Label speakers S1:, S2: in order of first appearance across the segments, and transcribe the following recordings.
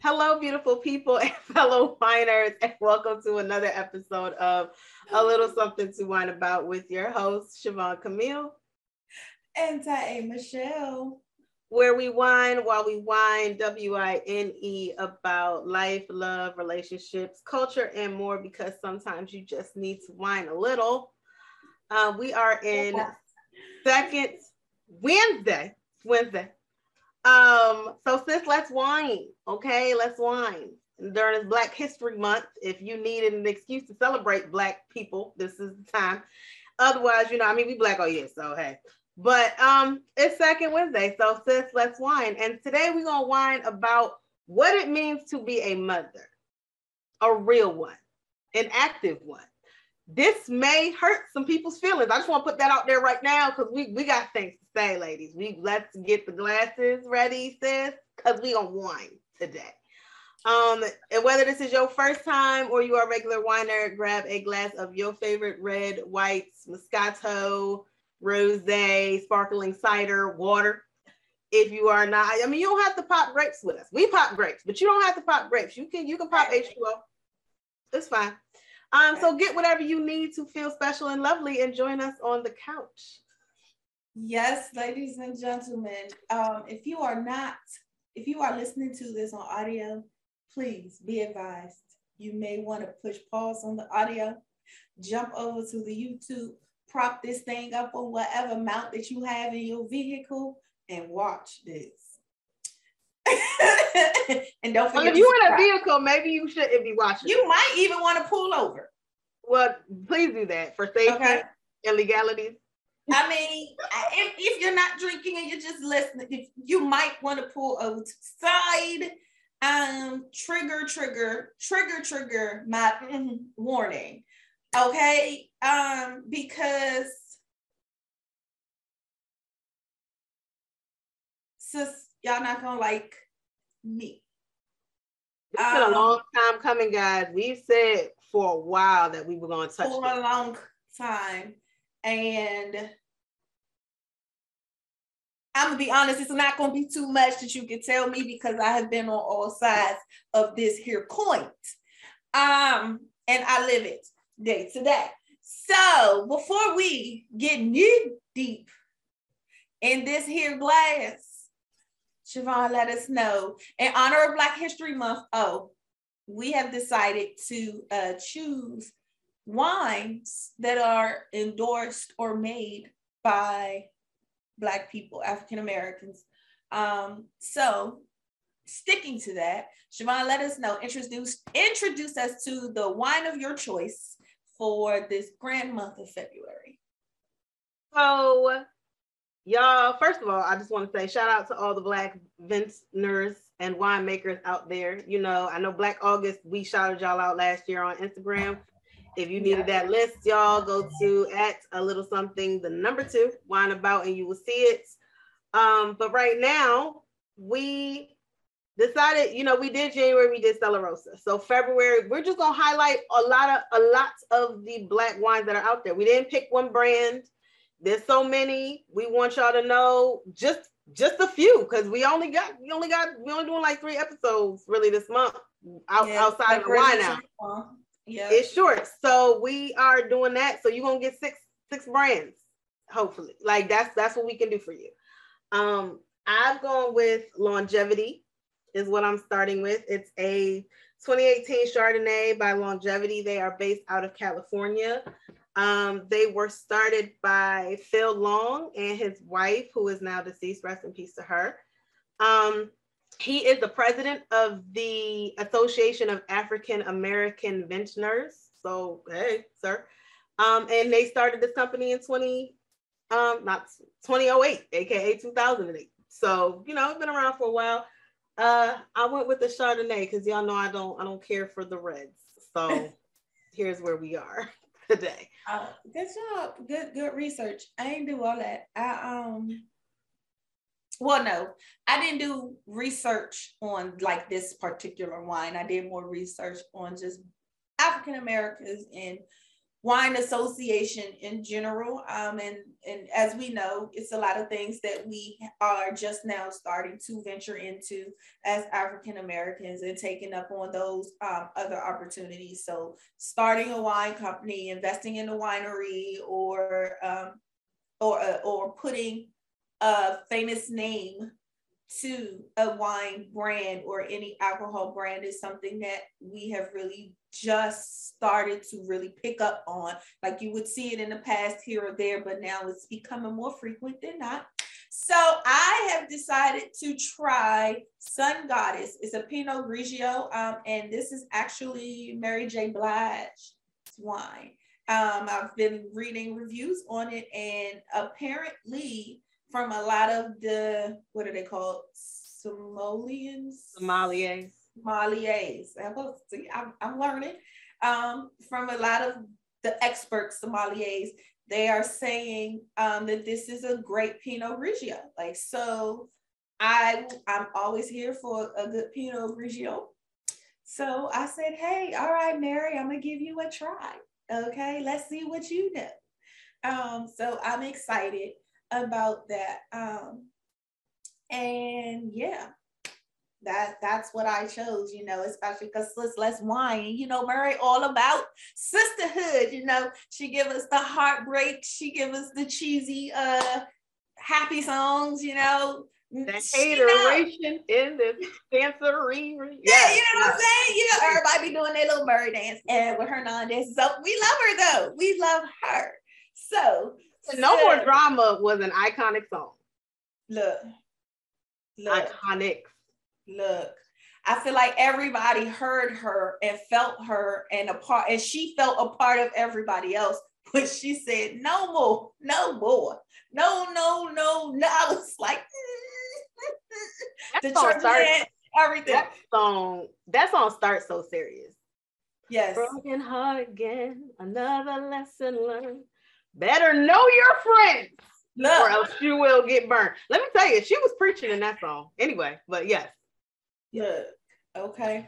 S1: Hello, beautiful people and fellow winers, and welcome to another episode of A Little Something to Wine About with your host, Siobhan Camille.
S2: And Tae Michelle.
S1: Where we wine while we wine, W I N E, about life, love, relationships, culture, and more, because sometimes you just need to wine a little. Uh, we are in second Wednesday, Wednesday, um, so sis, let's wine. Okay, let's wine. During this Black History Month, if you needed an excuse to celebrate Black people, this is the time. Otherwise, you know, I mean, we Black all year, so hey. But um, it's second Wednesday, so sis, let's wine. And today we're gonna wine about what it means to be a mother, a real one, an active one this may hurt some people's feelings. I just want to put that out there right now because we, we got things to say, ladies. We let's get the glasses ready, sis, because we on wine today. Um, and whether this is your first time or you are a regular winer, grab a glass of your favorite red, whites, Moscato, rosé, sparkling cider, water. If you are not, I mean, you don't have to pop grapes with us. We pop grapes, but you don't have to pop grapes. You can you can pop H2O. It's fine. Um, so get whatever you need to feel special and lovely and join us on the couch.
S2: Yes, ladies and gentlemen, um, if you are not, if you are listening to this on audio, please be advised. You may want to push pause on the audio, jump over to the YouTube, prop this thing up on whatever mount that you have in your vehicle, and watch this. and don't forget.
S1: Well, if you're in a vehicle, maybe you shouldn't be watching.
S2: You might even want to pull over.
S1: Well, please do that for safety okay. and legalities.
S2: I mean, if, if you're not drinking and you're just listening, you might want to pull over to side. Um, trigger, trigger, trigger, trigger. My mm, warning. Okay, um, because sis, y'all not gonna like me.
S1: It's um, been a um, long time coming, guys. We've said for a while that we were going to touch
S2: for a long time, and I'm gonna be honest. It's not gonna be too much that you can tell me because I have been on all sides of this here coin, um, and I live it day to day. So before we get knee deep in this here glass, Siobhan, let us know. In honor of Black History Month, oh, we have decided to uh, choose wines that are endorsed or made by Black people, African Americans. Um, so, sticking to that, Siobhan, let us know. Introduce introduce us to the wine of your choice for this grand month of February.
S1: So, Y'all, first of all, I just want to say shout out to all the Black vintners and winemakers out there. You know, I know Black August, we shouted y'all out last year on Instagram. If you needed that list, y'all go to at a little something, the number two, wine about, and you will see it. Um, but right now, we decided, you know, we did January, we did Stella Rosa. So February, we're just gonna highlight a lot of a lot of the black wines that are out there. We didn't pick one brand there's so many. We want y'all to know just just a few because we only got we only got we only doing like three episodes really this month out, yeah, outside of the wine out. Yeah, it's short. So we are doing that. So you're gonna get six six brands, hopefully. Like that's that's what we can do for you. Um, I've gone with longevity, is what I'm starting with. It's a 2018 Chardonnay by Longevity. They are based out of California. Um, they were started by Phil Long and his wife, who is now deceased. Rest in peace to her. Um, he is the president of the Association of African American Vintners. So, hey, sir. Um, and they started this company in 20, um, not 2008, aka 2008. So, you know, it's been around for a while. Uh, I went with the Chardonnay because y'all know I don't I don't care for the reds. So here's where we are today.
S2: Uh, good job. Good good research. I ain't do all that. I um well, no, I didn't do research on like this particular wine. I did more research on just African Americans and wine association in general. Um, and, and as we know, it's a lot of things that we are just now starting to venture into as African Americans and taking up on those um, other opportunities. So starting a wine company, investing in a winery or, um, or, uh, or putting a famous name to a wine brand or any alcohol brand is something that we have really just started to really pick up on. Like you would see it in the past here or there, but now it's becoming more frequent than not. So I have decided to try Sun Goddess. It's a Pinot Grigio, um, and this is actually Mary J. Blige's wine. Um, I've been reading reviews on it, and apparently, from a lot of the what are they called? Somalians?
S1: Sommeliers.
S2: Sommeliers. See, I'm, I'm learning um, from a lot of the experts, sommeliers. They are saying um, that this is a great Pinot Grigio. Like so, I I'm always here for a good Pinot Grigio. So I said, hey, all right, Mary, I'm gonna give you a try. Okay, let's see what you know. Um, so I'm excited about that. Um, and yeah, that that's what I chose, you know, especially because let's let's wine, you know, Mary all about sisterhood, you know. She give us the heartbreak, she give us the cheesy uh happy songs, you know.
S1: The hateration in this dancery.
S2: Yeah, you know what I'm saying? You know, everybody be doing their little Mary dance and with her non-dance. So we love her though. We love her. So
S1: no more drama was an iconic song.
S2: Look, look,
S1: iconic.
S2: Look. I feel like everybody heard her and felt her and a part and she felt a part of everybody else but she said no more. No more. No no no no. I was like
S1: the church starts, everything. that song that song starts so serious.
S2: Yes.
S1: Broken heart again another lesson learned better know your friends Look. or else you will get burned let me tell you she was preaching in that song anyway but yes
S2: Look, okay.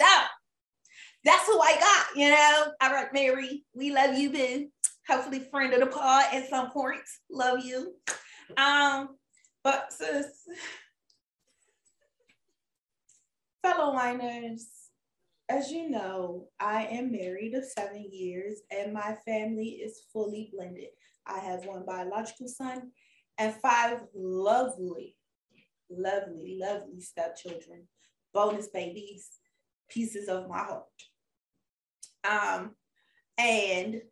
S2: So that's who I got, you know. All right, Mary, we love you, boo. Hopefully, friend of the pod at some point. Love you. Um, but sis, fellow winers, as you know, I am married of seven years and my family is fully blended. I have one biological son and five lovely lovely, lovely stepchildren, bonus babies, pieces of my heart. Um, and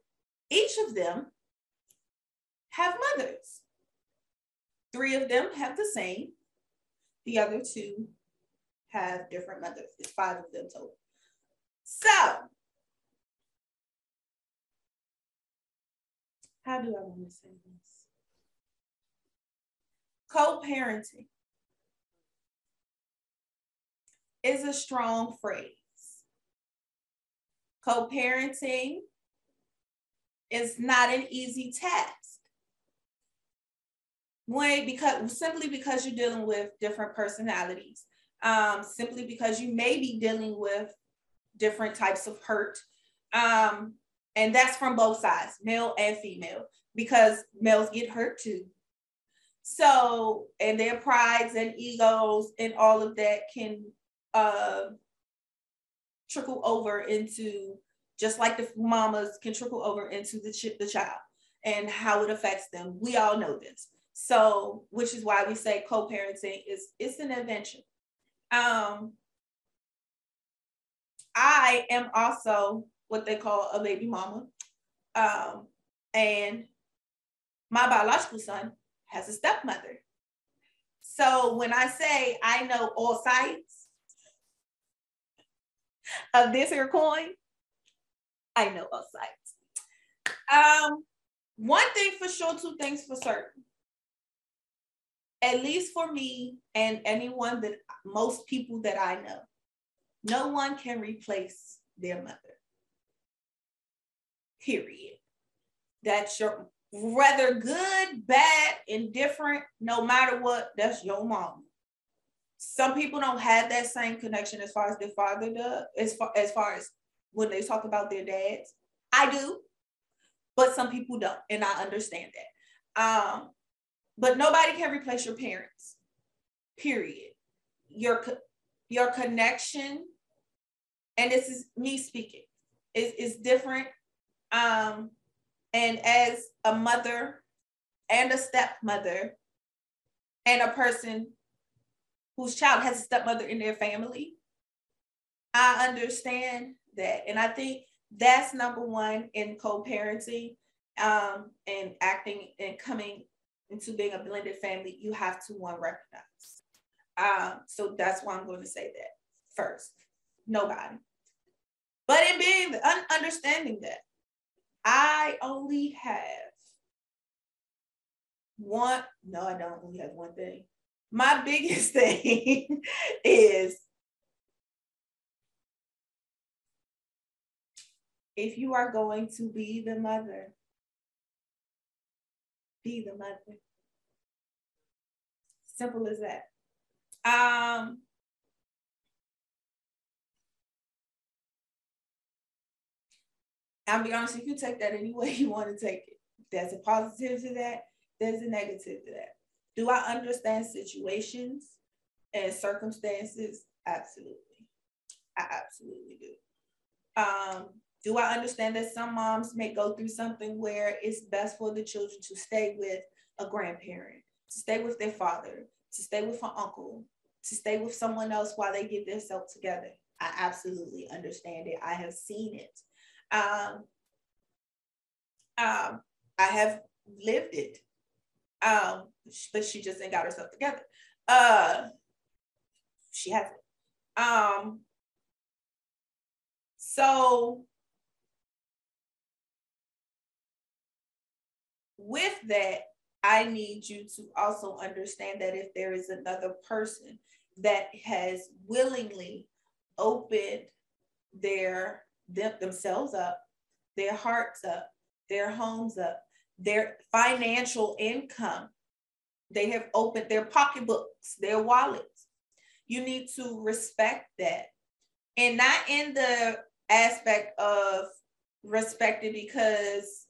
S2: each of them have mothers. Three of them have the same. The other two have different mothers. It's five of them total. So, how do I want to say this? Co-parenting is a strong phrase. Co parenting is not an easy task. When because simply because you're dealing with different personalities, um, simply because you may be dealing with different types of hurt. Um, and that's from both sides, male and female, because males get hurt too. So, and their prides and egos and all of that can uh, trickle over into just like the mamas can trickle over into the ch- the child and how it affects them. We all know this. So, which is why we say co-parenting is it's an invention. Um, I am also what they call a baby mama. Um, and my biological son has a stepmother. So when I say I know all sides, of this here coin, I know all sides. Um, one thing for sure, two things for certain. At least for me and anyone that most people that I know, no one can replace their mother. Period. That's your whether good, bad, indifferent, no matter what, that's your mom. Some people don't have that same connection as far as their father does, as far as far as when they talk about their dads. I do, but some people don't, and I understand that. Um, but nobody can replace your parents. Period. Your your connection, and this is me speaking, is is different. Um, and as a mother and a stepmother and a person whose child has a stepmother in their family, I understand that. And I think that's number one in co-parenting um, and acting and coming into being a blended family, you have to one recognize. Um, so that's why I'm going to say that first. Nobody. But in being un- understanding that I only have one, no, I don't only have one thing. My biggest thing is if you are going to be the mother, be the mother. Simple as that. Um, I'll be honest, if you take that any way you want to take it. There's a positive to that, there's a negative to that. Do I understand situations and circumstances? Absolutely. I absolutely do. Um, do I understand that some moms may go through something where it's best for the children to stay with a grandparent, to stay with their father, to stay with an uncle, to stay with someone else while they get themselves together? I absolutely understand it. I have seen it. Um, um, I have lived it. Um, but she just ain't got herself together. Uh, she hasn't. Um, so with that, I need you to also understand that if there is another person that has willingly opened their them, themselves up, their hearts up, their homes up, their financial income. They have opened their pocketbooks, their wallets. You need to respect that. And not in the aspect of respected because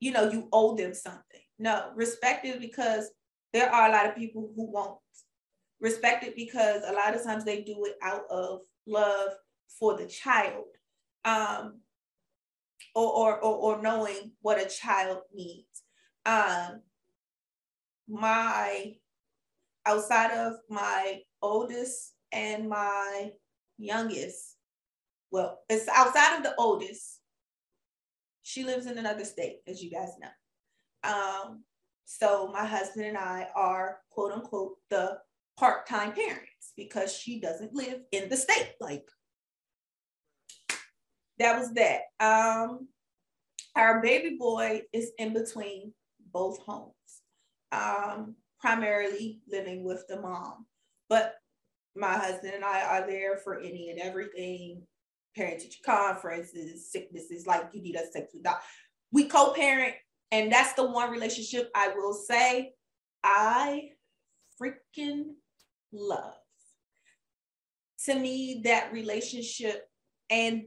S2: you know you owe them something. No, respected because there are a lot of people who won't. Respected because a lot of times they do it out of love for the child. Um, or, or, or, or knowing what a child needs. Um, my, outside of my oldest and my youngest, well, it's outside of the oldest, she lives in another state, as you guys know. Um, so my husband and I are quote unquote the part-time parents because she doesn't live in the state. Like that was that. Um, our baby boy is in between both homes, um, primarily living with the mom. But my husband and I are there for any and everything parent teacher conferences, sicknesses, like you need us to take to. We co parent, and that's the one relationship I will say I freaking love. To me, that relationship and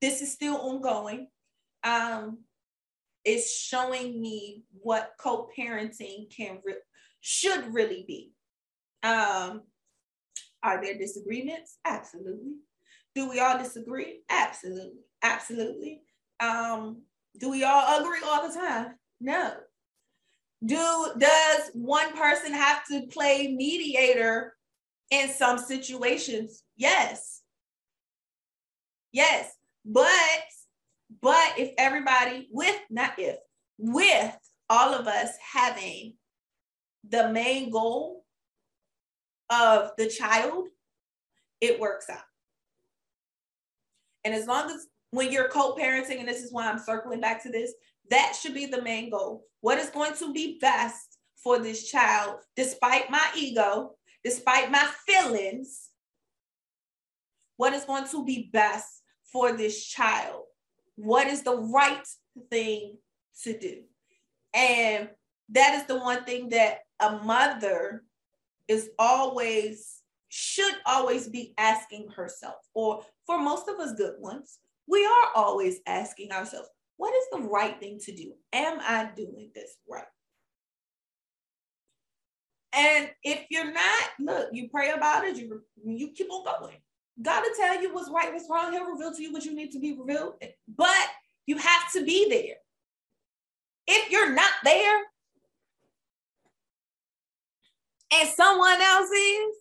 S2: this is still ongoing. Um, is showing me what co-parenting can re- should really be. Um, are there disagreements? Absolutely. Do we all disagree? Absolutely. Absolutely. Um, do we all agree all the time? No. Do does one person have to play mediator in some situations? Yes. Yes. But but if everybody with not if with all of us having the main goal of the child, it works out. And as long as when you're co-parenting, and this is why I'm circling back to this, that should be the main goal. What is going to be best for this child, despite my ego, despite my feelings, what is going to be best for this child? What is the right thing to do. And that is the one thing that a mother is always, should always be asking herself, or for most of us good ones, we are always asking ourselves, what is the right thing to do? Am I doing this right? And if you're not, look, you pray about it, you, you keep on going. God will tell you what's right, what's wrong. He'll reveal to you what you need to be revealed. But you have to be there. If you're not there and someone else is,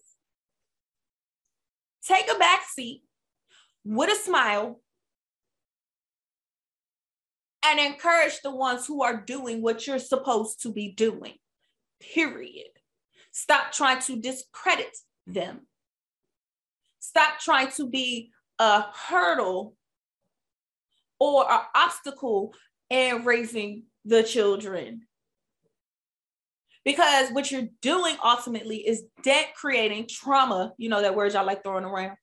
S2: take a back seat with a smile and encourage the ones who are doing what you're supposed to be doing. Period. Stop trying to discredit them. Stop trying to be a hurdle or an obstacle in raising the children. Because what you're doing ultimately is debt creating trauma. You know that word y'all like throwing around.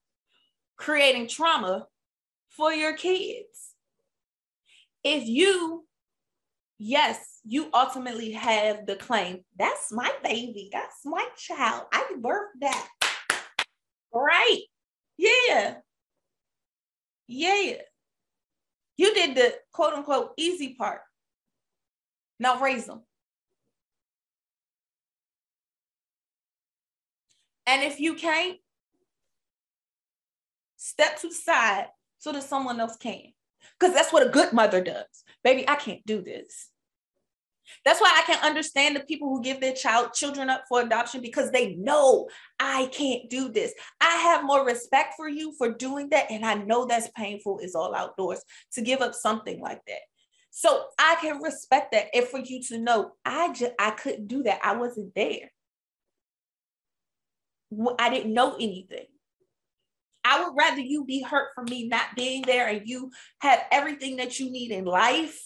S2: Creating trauma for your kids. If you, yes, you ultimately have the claim, that's my baby, that's my child. I birthed that. Right. Yeah. Yeah. You did the quote unquote easy part. Now raise them. And if you can't, step to the side so that someone else can. Because that's what a good mother does. Baby, I can't do this. That's why I can understand the people who give their child children up for adoption because they know I can't do this. I have more respect for you for doing that. And I know that's painful, is all outdoors to give up something like that. So I can respect that. And for you to know, I just I couldn't do that. I wasn't there. I didn't know anything. I would rather you be hurt for me not being there and you have everything that you need in life,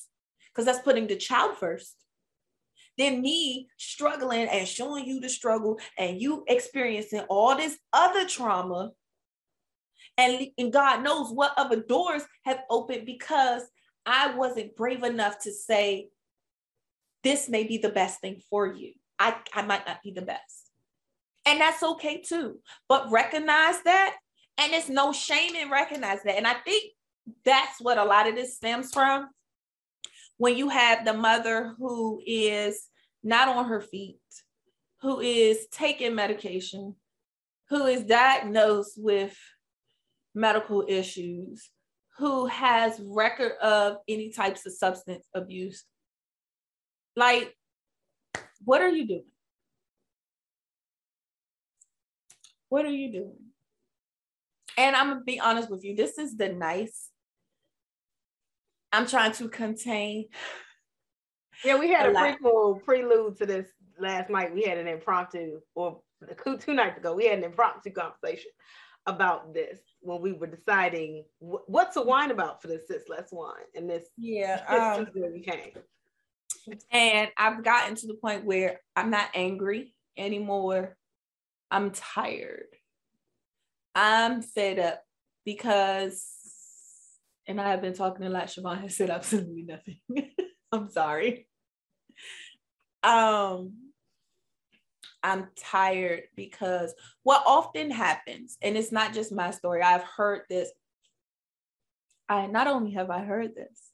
S2: because that's putting the child first than me struggling and showing you the struggle and you experiencing all this other trauma. And, and God knows what other doors have opened because I wasn't brave enough to say, this may be the best thing for you. I, I might not be the best. And that's okay too. But recognize that. And it's no shame in recognize that. And I think that's what a lot of this stems from when you have the mother who is not on her feet, who is taking medication, who is diagnosed with medical issues, who has record of any types of substance abuse. Like, what are you doing? What are you doing? And I'm gonna be honest with you, this is the nice I'm trying to contain.
S1: Yeah, we had a, a prequel prelude to this last night. We had an impromptu, or two nights ago, we had an impromptu conversation about this when we were deciding wh- what to whine about for this Sis Let's Whine. And this,
S2: yeah, this um, where we came. And I've gotten to the point where I'm not angry anymore. I'm tired. I'm fed up because and I have been talking a lot. Siobhan has said absolutely nothing. I'm sorry. Um, I'm tired because what often happens, and it's not just my story, I've heard this. I not only have I heard this,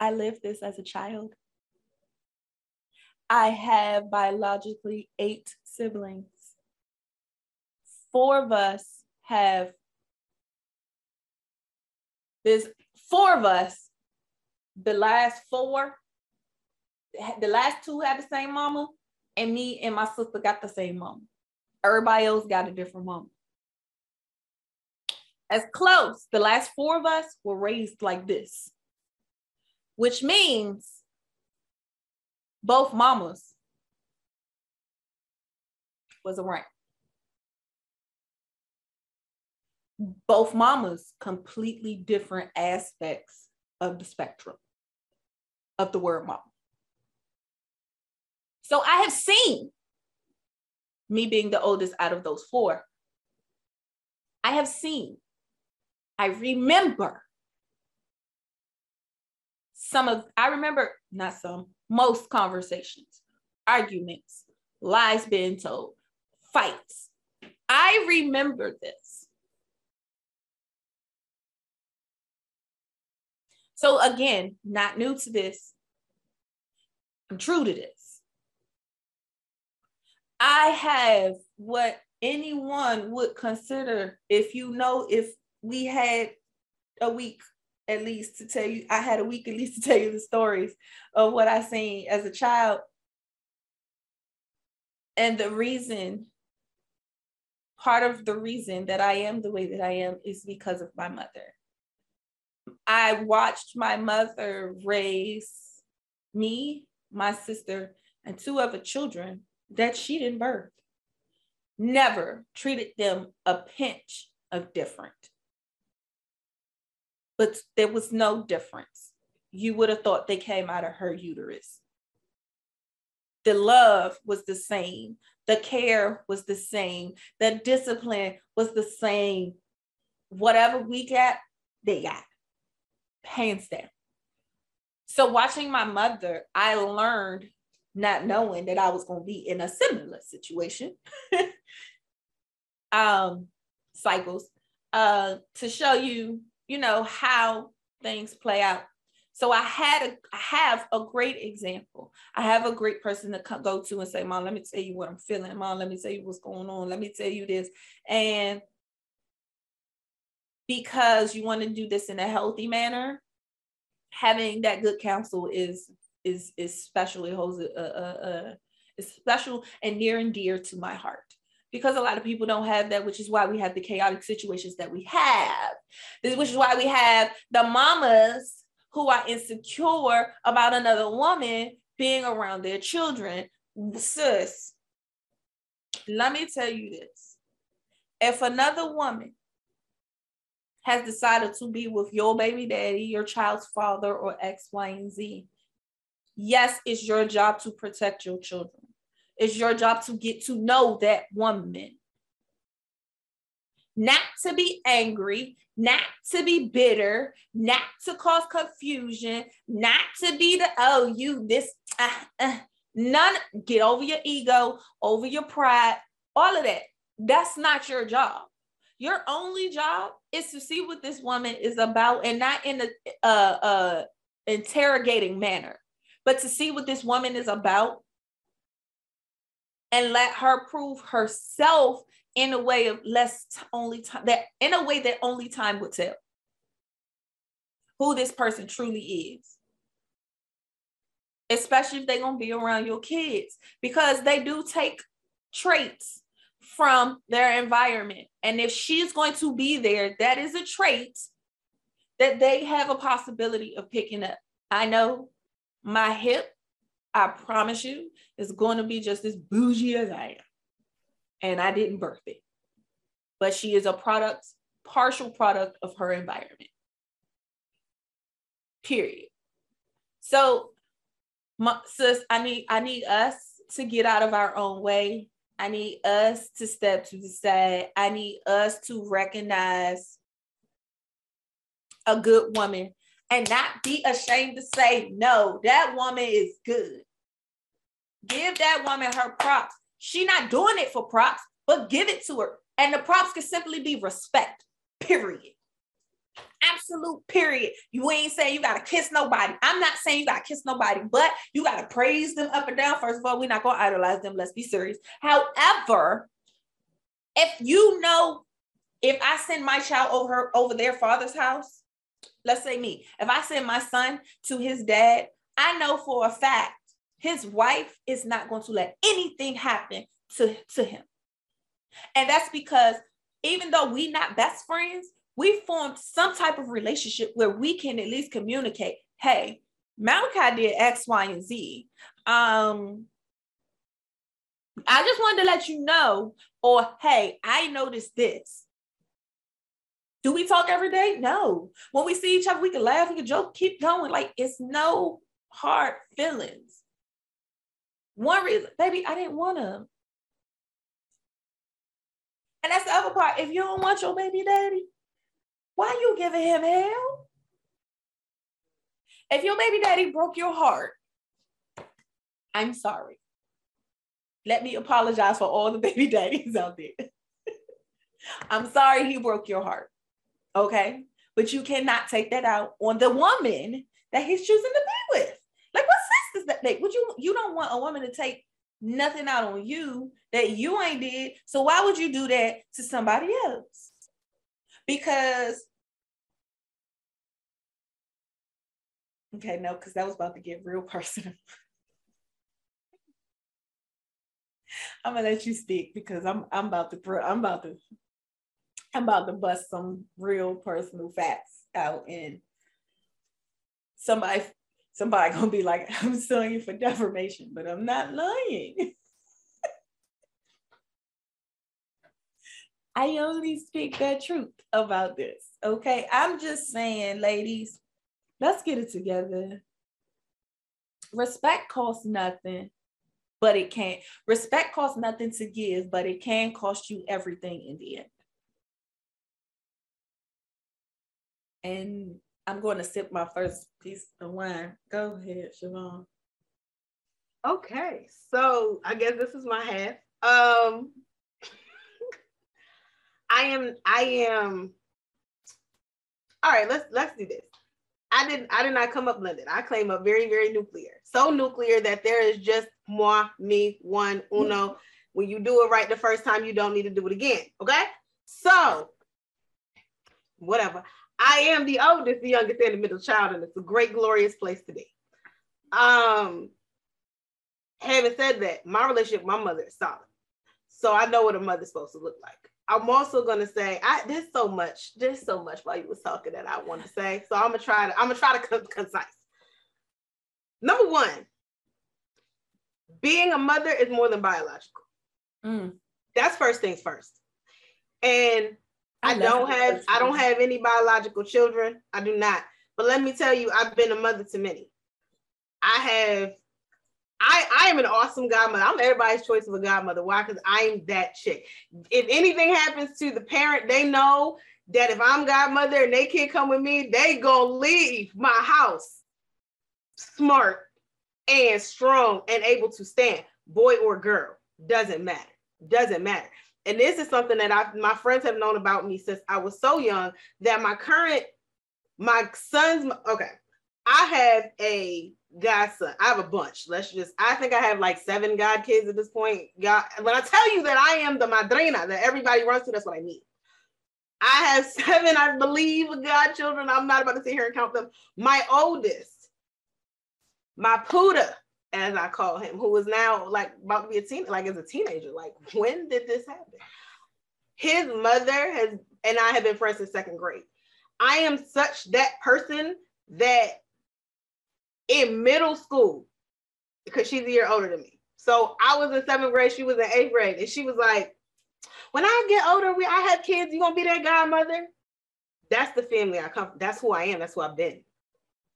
S2: I lived this as a child. I have biologically eight siblings. Four of us have there's four of us. The last four, the last two had the same mama, and me and my sister got the same mama. Everybody else got a different mama. As close, the last four of us were raised like this, which means both mamas was around. Both mamas completely different aspects of the spectrum of the word mom. So I have seen me being the oldest out of those four. I have seen, I remember some of I remember not some, most conversations, arguments, lies being told, fights. I remember this. So again, not new to this. I'm true to this. I have what anyone would consider if you know if we had a week at least to tell you, I had a week at least to tell you the stories of what I seen as a child. And the reason, part of the reason that I am the way that I am is because of my mother. I watched my mother raise me, my sister, and two other children that she didn't birth. Never treated them a pinch of different but there was no difference. You would have thought they came out of her uterus. The love was the same, the care was the same, the discipline was the same. Whatever we got, they got hands down. So, watching my mother, I learned not knowing that I was going to be in a similar situation. um, cycles uh, to show you you know, how things play out. So I had a, I have a great example. I have a great person to go to and say, "Mom, let me tell you what I'm feeling. Mom, let me tell you what's going on. Let me tell you this." And because you want to do this in a healthy manner, having that good counsel is is is holds a, a, a, a special and near and dear to my heart because a lot of people don't have that, which is why we have the chaotic situations that we have. This, which is why we have the mamas who are insecure about another woman being around their children. Sis, let me tell you this. If another woman has decided to be with your baby daddy, your child's father, or X, Y, and Z, yes, it's your job to protect your children. It's your job to get to know that woman. Not to be angry, not to be bitter, not to cause confusion, not to be the, oh, you this, uh, uh, none, get over your ego, over your pride, all of that. That's not your job. Your only job is to see what this woman is about and not in a interrogating manner, but to see what this woman is about and let her prove herself in a way of less t- only time that in a way that only time would tell who this person truly is. Especially if they're going to be around your kids because they do take traits from their environment and if she's going to be there that is a trait that they have a possibility of picking up i know my hip I promise you, is going to be just as bougie as I am. And I didn't birth it. But she is a product, partial product of her environment. Period. So, my, sis, I need I need us to get out of our own way. I need us to step to the side. I need us to recognize a good woman and not be ashamed to say, no, that woman is good. Give that woman her props. She not doing it for props, but give it to her. And the props can simply be respect, period. Absolute period. You ain't saying you gotta kiss nobody. I'm not saying you gotta kiss nobody, but you gotta praise them up and down. First of all, we're not gonna idolize them. Let's be serious. However, if you know, if I send my child over over their father's house, let's say me, if I send my son to his dad, I know for a fact his wife is not going to let anything happen to, to him. And that's because even though we not best friends, we formed some type of relationship where we can at least communicate, hey, Malachi did X, Y, and Z. Um, I just wanted to let you know, or hey, I noticed this. Do we talk every day? No. When we see each other, we can laugh, we can joke, keep going. Like it's no hard feelings. One reason, baby, I didn't want to. And that's the other part. If you don't want your baby daddy, why you giving him hell? If your baby daddy broke your heart, I'm sorry. Let me apologize for all the baby daddies out there. I'm sorry he broke your heart. Okay. But you cannot take that out on the woman that he's choosing to be with. Like, what sense does that make? Would you you don't want a woman to take nothing out on you that you ain't did. So why would you do that to somebody else? Because okay, no, because that was about to get real personal. I'm gonna let you speak because I'm I'm about to I'm about to I'm about to bust some real personal facts out and somebody somebody gonna be like, I'm suing you for defamation, but I'm not lying. I only speak the truth about this. Okay. I'm just saying, ladies, let's get it together. Respect costs nothing, but it can't. Respect costs nothing to give, but it can cost you everything in the end. And I'm going to sip my first piece of wine. Go ahead, Siobhan.
S1: Okay, so I guess this is my half. Um, I am, I am. All right, let's let's do this. I didn't, I did not come up blended. I claim up very, very nuclear. So nuclear that there is just moi, me, one, uno. When you do it right the first time, you don't need to do it again. Okay, so whatever. I am the oldest, the youngest, and the middle child, and it's a great, glorious place to be. Um, having said that, my relationship my mother is solid. So I know what a mother's supposed to look like. I'm also gonna say I there's so much, there's so much while you was talking that I want to say. So I'm gonna try to I'm gonna try to con- concise. Number one, being a mother is more than biological. Mm. That's first things first. And I, I don't have I don't have any biological children. I do not. But let me tell you, I've been a mother to many. I have I, I am an awesome godmother. I'm everybody's choice of a godmother. Why? Because I'm that chick. If anything happens to the parent, they know that if I'm godmother and they can't come with me, they gonna leave my house smart and strong and able to stand, boy or girl. Doesn't matter. Doesn't matter and this is something that I my friends have known about me since I was so young that my current my son's okay. I have a godson. I have a bunch. Let's just I think I have like seven god kids at this point. God, when I tell you that I am the madrina that everybody runs to, that's what I mean. I have seven, I believe, godchildren. I'm not about to sit here and count them. My oldest, my Puda, as I call him, who is now like about to be a teen, like as a teenager. Like, when did this happen? His mother has, and I have been friends since second grade. I am such that person that in middle school, because she's a year older than me. So I was in seventh grade, she was in eighth grade, and she was like, "When I get older, we I have kids. You gonna be that godmother?" That's the family I come. From. That's who I am. That's who I've been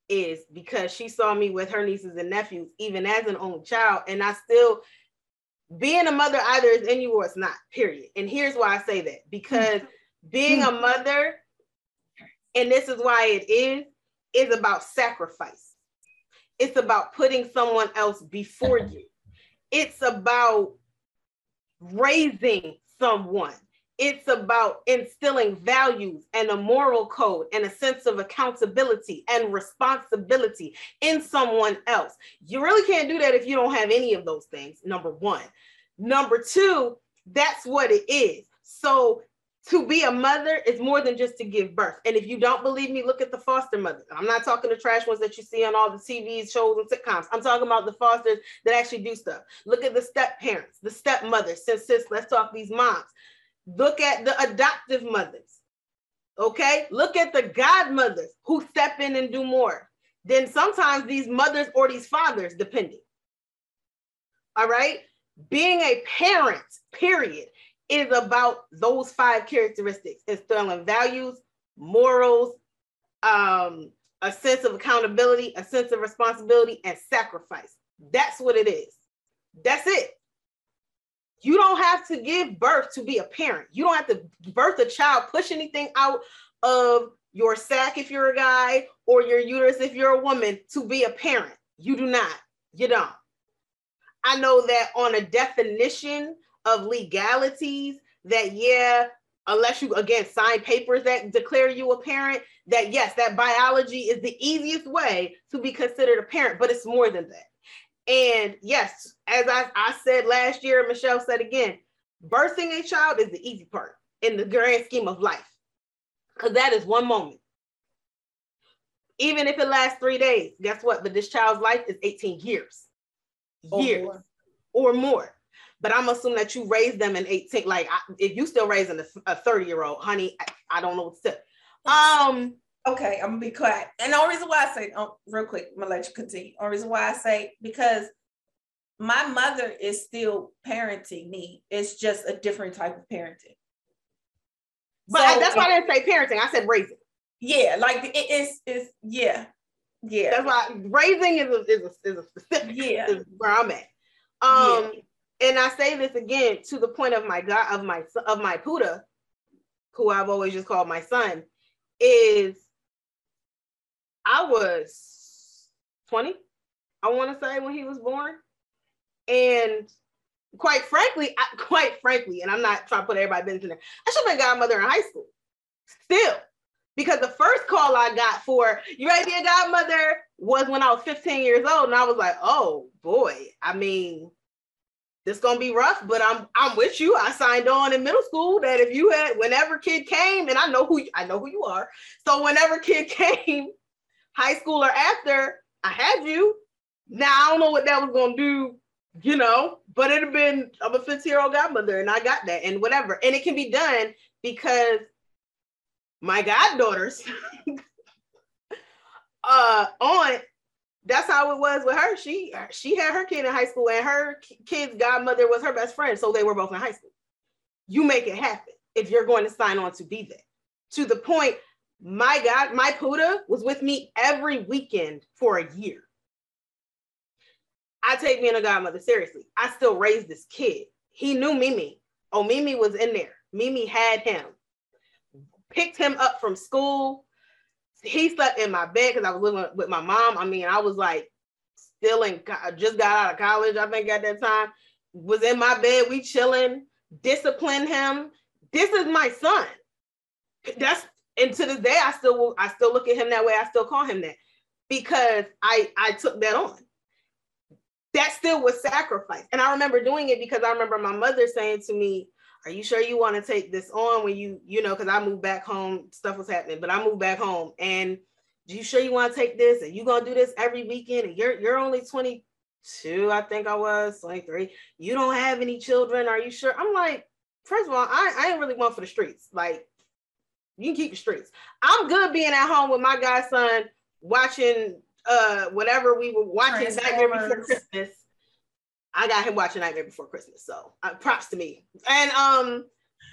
S1: is because she saw me with her nieces and nephews, even as an only child. And I still, being a mother either is in you or it's not, period. And here's why I say that because being a mother, and this is why it is, is about sacrifice. It's about putting someone else before you. It's about raising someone. It's about instilling values and a moral code and a sense of accountability and responsibility in someone else. You really can't do that if you don't have any of those things, number one. Number two, that's what it is. So to be a mother is more than just to give birth. And if you don't believe me, look at the foster mothers. I'm not talking the trash ones that you see on all the TV shows and sitcoms. I'm talking about the fosters that actually do stuff. Look at the step parents, the stepmothers. Since, since let's talk these moms. Look at the adoptive mothers. Okay. Look at the godmothers who step in and do more than sometimes these mothers or these fathers, depending. All right. Being a parent, period, is about those five characteristics instilling values, morals, um, a sense of accountability, a sense of responsibility, and sacrifice. That's what it is. That's it. You don't have to give birth to be a parent. You don't have to birth a child, push anything out of your sack if you're a guy, or your uterus if you're a woman to be a parent. You do not. You don't. I know that on a definition of legalities, that yeah, unless you again sign papers that declare you a parent, that yes, that biology is the easiest way to be considered a parent, but it's more than that. And yes, as I, I said last year, Michelle said again, birthing a child is the easy part in the grand scheme of life. Because that is one moment. Even if it lasts three days, guess what? But this child's life is 18 years. Or years more. or more. But I'm assuming that you raised them in 18. Like if you still raising a 30 year old, honey, I, I, don't know what to say. Um,
S2: okay, I'm gonna be quiet. And the only reason why I say, oh, real quick, I'm gonna let you continue. The only reason why I say because my mother is still parenting me. It's just a different type of parenting.
S1: But so, that's why I didn't say parenting. I said raising.
S2: Yeah, like it is is yeah. Yeah.
S1: That's why raising is a is a, is a specific yeah. is where I'm at. Um yeah. And I say this again to the point of my God of my of my Puda, who I've always just called my son, is I was 20, I want to say when he was born. And quite frankly, I, quite frankly, and I'm not trying to put everybody business in there. I should have been godmother in high school. Still, because the first call I got for you ready to be a godmother was when I was 15 years old, and I was like, oh boy, I mean, this gonna be rough, but I'm I'm with you. I signed on in middle school that if you had whenever kid came, and I know who I know who you are, so whenever kid came, high school or after, I had you. Now I don't know what that was gonna do you know, but it'd have been I'm a 15 year old godmother and I got that and whatever. And it can be done because my goddaughters uh on that's how it was with her. She she had her kid in high school and her kid's godmother was her best friend. So they were both in high school. You make it happen if you're going to sign on to be there. To the point, my God, my Puda was with me every weekend for a year. I take being a godmother seriously. I still raised this kid. He knew Mimi. Oh, Mimi was in there. Mimi had him. Picked him up from school. He slept in my bed because I was living with my mom. I mean, I was like still in, I just got out of college, I think at that time. Was in my bed, we chilling, disciplined him. This is my son. That's and to this day, I still I still look at him that way. I still call him that because I I took that on that still was sacrifice. And I remember doing it because I remember my mother saying to me, Are you sure you want to take this on when you, you know, because I moved back home, stuff was happening, but I moved back home. And do you sure you want to take this? And you gonna do this every weekend? And you're you're only 22, I think I was 23. You don't have any children. Are you sure? I'm like, first of all, I, I ain't really one for the streets. Like, you can keep the streets. I'm good being at home with my godson watching uh whatever we were watching Nightmare Before Christmas. I got him watching Nightmare Before Christmas, so uh, props to me. And um,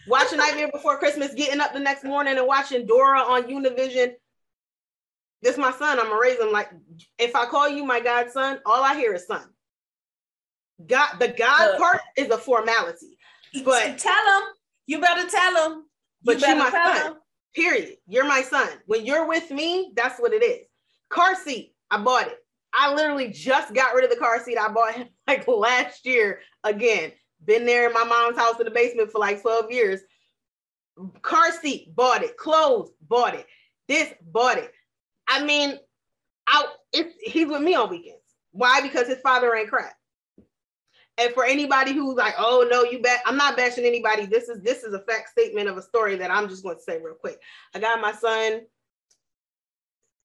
S1: watching Nightmare Before Christmas, getting up the next morning and watching Dora on Univision. This my son. I'm gonna raise him like. If I call you my godson, all I hear is son. God, the God part is a formality, but
S2: tell him. You better tell him.
S1: But you, you my son. Him. Period. You're my son. When you're with me, that's what it is. Car seat I bought it. I literally just got rid of the car seat I bought him like last year again. Been there in my mom's house in the basement for like 12 years. Car seat, bought it. Clothes, bought it. This, bought it. I mean, I, it's he's with me on weekends. Why? Because his father ain't crap. And for anybody who's like, oh no, you bet I'm not bashing anybody. This is this is a fact statement of a story that I'm just going to say real quick. I got my son.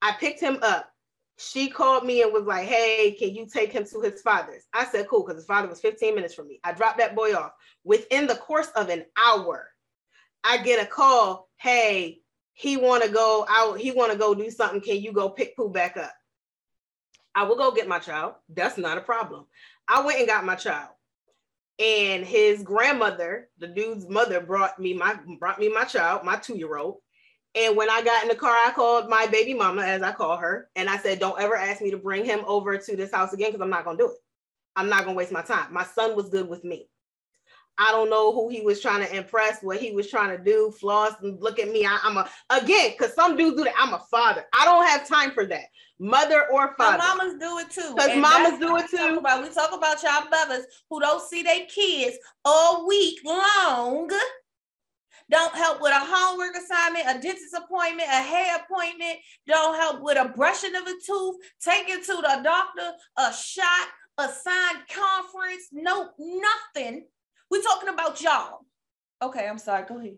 S1: I picked him up she called me and was like, Hey, can you take him to his father's? I said, Cool, because his father was 15 minutes from me. I dropped that boy off. Within the course of an hour, I get a call, Hey, he want to go out, he want to go do something. Can you go pick Pooh back up? I will go get my child. That's not a problem. I went and got my child. And his grandmother, the dude's mother, brought me my brought me my child, my two-year-old. And when I got in the car, I called my baby mama, as I call her, and I said, Don't ever ask me to bring him over to this house again because I'm not going to do it. I'm not going to waste my time. My son was good with me. I don't know who he was trying to impress, what he was trying to do, floss and look at me. I, am a again, because some dudes do that. I'm a father. I don't have time for that. Mother or father.
S2: The mamas do it too.
S1: Because mamas do it too.
S2: About, we talk about y'all mothers who don't see their kids all week long. Don't help with a homework assignment, a dentist appointment, a hair appointment. Don't help with a brushing of a tooth, taking to the doctor, a shot, a signed conference. No, nothing we're talking about y'all. Okay, I'm sorry. Go ahead.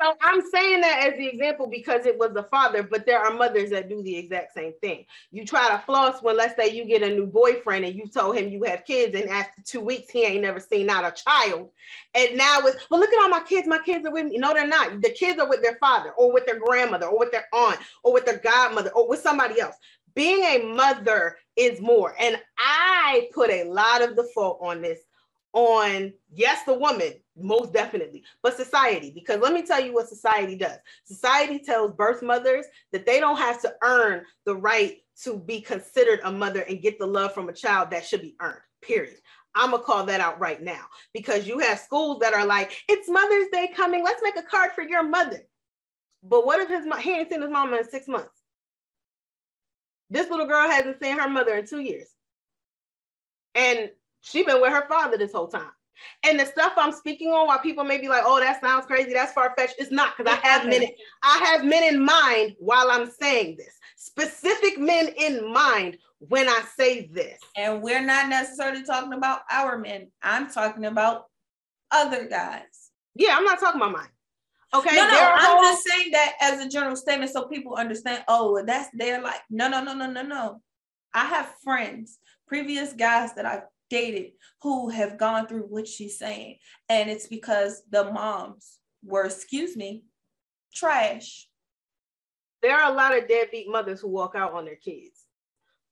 S1: So I'm saying that as the example because it was the father, but there are mothers that do the exact same thing. You try to floss when, let's say, you get a new boyfriend and you told him you have kids, and after two weeks he ain't never seen out a child, and now it's well, look at all my kids. My kids are with me. No, they're not. The kids are with their father, or with their grandmother, or with their aunt, or with their godmother, or with somebody else. Being a mother is more, and I put a lot of the fault on this on yes the woman most definitely. But society because let me tell you what society does. Society tells birth mothers that they don't have to earn the right to be considered a mother and get the love from a child that should be earned period. I'm gonna call that out right now. Because you have schools that are like it's mother's day coming. Let's make a card for your mother. But what if his he ain't seen his mama in six months? This little girl hasn't seen her mother in two years. And she been with her father this whole time. And the stuff I'm speaking on, while people may be like, "Oh, that sounds crazy. That's far fetched," it's not because I have men. I have men in mind while I'm saying this. Specific men in mind when I say this.
S2: And we're not necessarily talking about our men. I'm talking about other guys.
S1: Yeah, I'm not talking about mine. Okay.
S2: No, no, I'm just saying that as a general statement so people understand. Oh, that's they're like, no, no, no, no, no, no. I have friends, previous guys that I've dated who have gone through what she's saying. And it's because the moms were, excuse me, trash.
S1: There are a lot of deadbeat mothers who walk out on their kids.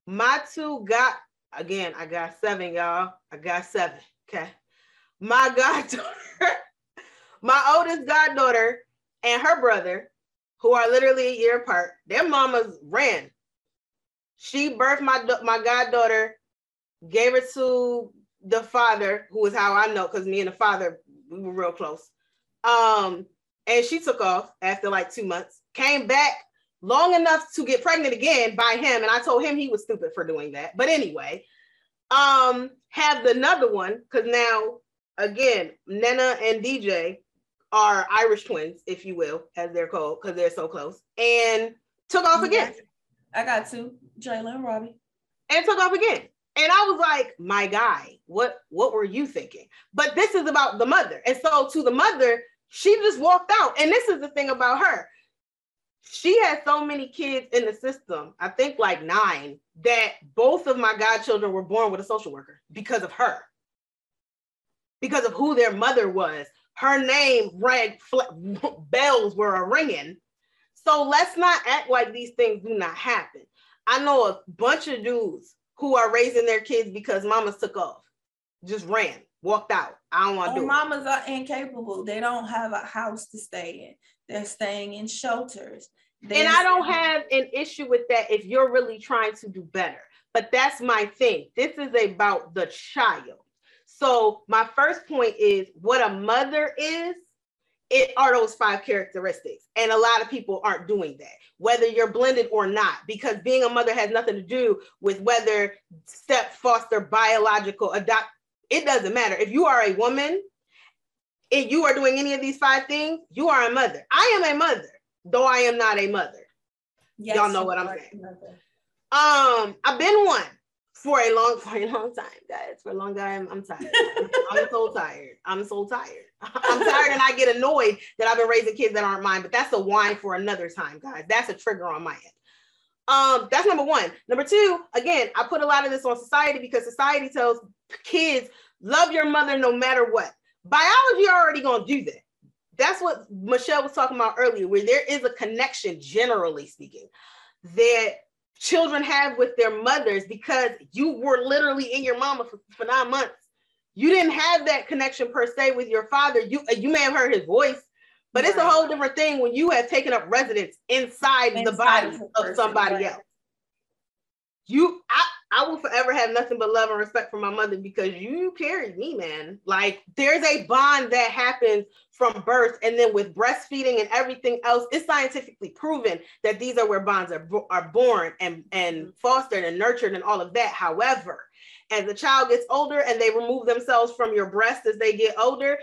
S1: My two got, again, I got seven, y'all. I got seven. Okay. My goddaughter, my oldest goddaughter, and her brother, who are literally a year apart, their mamas ran. She birthed my my goddaughter gave it to the father, who is how I know, because me and the father, we were real close. Um, and she took off after like two months, came back long enough to get pregnant again by him. And I told him he was stupid for doing that. But anyway, um, have another one, because now again, Nana and DJ are Irish twins, if you will, as they're called, because they're so close, and took off again.
S2: I got two, Jayla and Robbie.
S1: And took off again. And I was like, my guy, what what were you thinking? But this is about the mother. And so to the mother, she just walked out. And this is the thing about her. She had so many kids in the system, I think like nine, that both of my godchildren were born with a social worker because of her. Because of who their mother was. Her name rang, bells were a ringing. So let's not act like these things do not happen. I know a bunch of dudes who are raising their kids because mamas took off, just ran, walked out. I don't want to do
S2: mamas are incapable. They don't have a house to stay in. They're staying in shelters.
S1: They're and I don't have an issue with that if you're really trying to do better. But that's my thing. This is about the child. So my first point is what a mother is it are those five characteristics. And a lot of people aren't doing that, whether you're blended or not, because being a mother has nothing to do with whether step, foster, biological, adopt. It doesn't matter. If you are a woman and you are doing any of these five things, you are a mother. I am a mother, though I am not a mother. Yes, Y'all know what I'm saying. Um, I've been one for a long, for a long time, guys. For a long time, I'm tired. I'm so tired. I'm so tired. I'm tired and I get annoyed that I've been raising kids that aren't mine, but that's a whine for another time, guys. That's a trigger on my end. Um, that's number one. Number two, again, I put a lot of this on society because society tells kids, love your mother no matter what. Biology already gonna do that. That's what Michelle was talking about earlier, where there is a connection, generally speaking, that children have with their mothers because you were literally in your mama for, for nine months you didn't have that connection per se with your father. You uh, you may have heard his voice, but right. it's a whole different thing when you have taken up residence inside, inside the body of somebody right. else. You, I, I will forever have nothing but love and respect for my mother because you carried me, man. Like there's a bond that happens from birth and then with breastfeeding and everything else, it's scientifically proven that these are where bonds are, are born and, and mm-hmm. fostered and nurtured and all of that. However, as the child gets older and they remove themselves from your breast as they get older,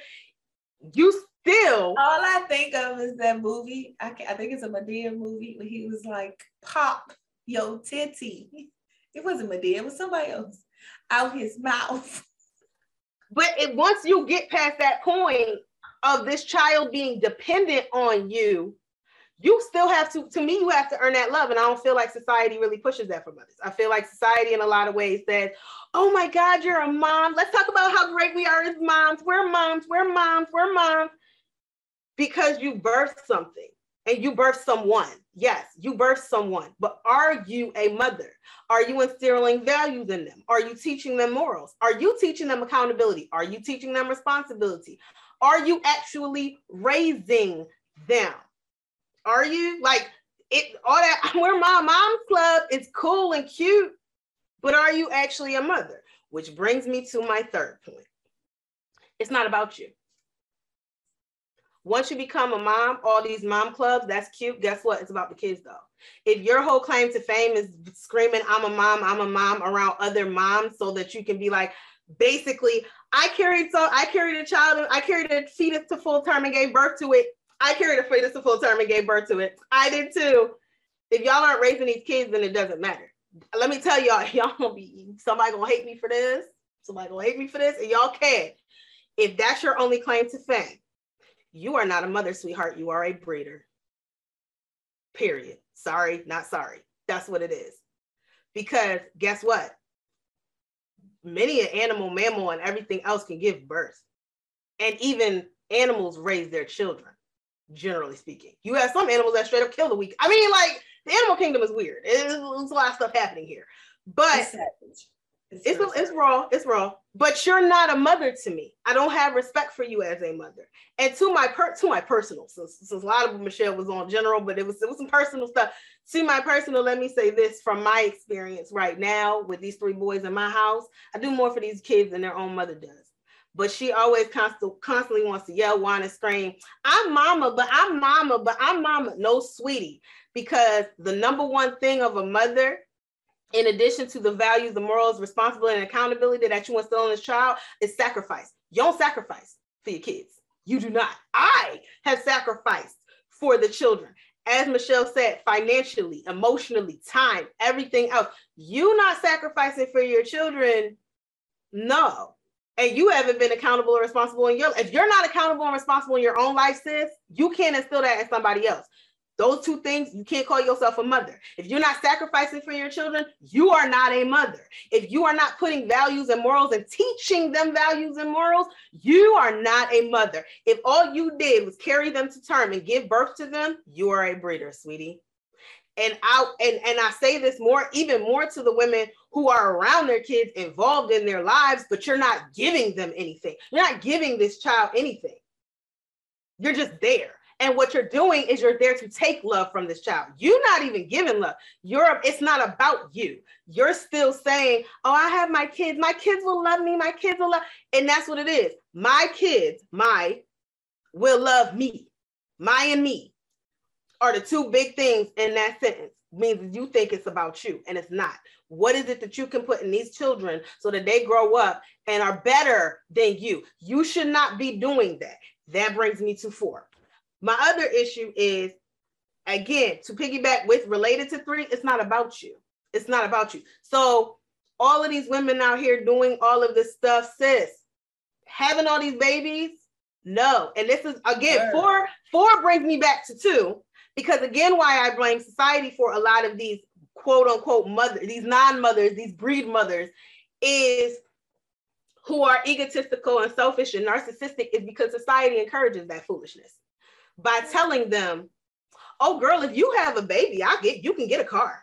S1: you still.
S2: All I think of is that movie. I, I think it's a Madea movie where he was like, "Pop yo titty." It wasn't Madea. It was somebody else out his mouth.
S1: But it once you get past that point of this child being dependent on you, you still have to, to me, you have to earn that love. And I don't feel like society really pushes that for mothers. I feel like society in a lot of ways says, oh my God, you're a mom. Let's talk about how great we are as moms. We're moms, we're moms, we're moms. Because you birthed something and you birthed someone. Yes, you birthed someone, but are you a mother? Are you instilling values in them? Are you teaching them morals? Are you teaching them accountability? Are you teaching them responsibility? Are you actually raising them? Are you like it? All that we're my mom's club. It's cool and cute, but are you actually a mother? Which brings me to my third point. It's not about you. Once you become a mom, all these mom clubs, that's cute. Guess what? It's about the kids though. If your whole claim to fame is screaming, I'm a mom, I'm a mom around other moms so that you can be like, basically, I carried so I carried a child, I carried a fetus to full term and gave birth to it. I carried a fetus to full term and gave birth to it. I did too. If y'all aren't raising these kids, then it doesn't matter. Let me tell y'all, y'all gonna be somebody gonna hate me for this. Somebody gonna hate me for this, and y'all can. If that's your only claim to fame, you are not a mother, sweetheart. You are a breeder. Period. Sorry, not sorry. That's what it is. Because guess what? Many an animal, mammal, and everything else can give birth. And even animals raise their children, generally speaking. You have some animals that straight up kill the weak. I mean, like the animal kingdom is weird. There's a lot of stuff happening here. But it's, it's, it's raw. It's raw. But you're not a mother to me. I don't have respect for you as a mother. And to my per to my personal, since, since a lot of Michelle was on general, but it was it was some personal stuff. To my personal, let me say this from my experience right now with these three boys in my house. I do more for these kids than their own mother does. But she always constantly constantly wants to yell, whine, and scream. I'm mama, but I'm mama, but I'm mama. No, sweetie, because the number one thing of a mother in addition to the values, the morals, responsibility, and accountability that you instill in this child, is sacrifice. You don't sacrifice for your kids. You do not. I have sacrificed for the children. As Michelle said, financially, emotionally, time, everything else. You not sacrificing for your children, no. And you haven't been accountable or responsible in your if you're not accountable and responsible in your own life, sis, you can't instill that in somebody else. Those two things, you can't call yourself a mother. If you're not sacrificing for your children, you are not a mother. If you are not putting values and morals and teaching them values and morals, you are not a mother. If all you did was carry them to term and give birth to them, you are a breeder, sweetie. And I and, and I say this more, even more to the women who are around their kids, involved in their lives, but you're not giving them anything. You're not giving this child anything. You're just there. And what you're doing is you're there to take love from this child. You're not even giving love. You're it's not about you. You're still saying, "Oh, I have my kids. My kids will love me. My kids will love." And that's what it is. My kids, my will love me. My and me are the two big things in that sentence. Means you think it's about you and it's not. What is it that you can put in these children so that they grow up and are better than you? You should not be doing that. That brings me to four. My other issue is, again, to piggyback with related to three, it's not about you. It's not about you. So all of these women out here doing all of this stuff, sis, having all these babies, no. And this is again four. Four brings me back to two, because again, why I blame society for a lot of these quote unquote mother, these non-mothers, these breed mothers, is who are egotistical and selfish and narcissistic is because society encourages that foolishness by telling them, oh girl, if you have a baby, I get you can get a car.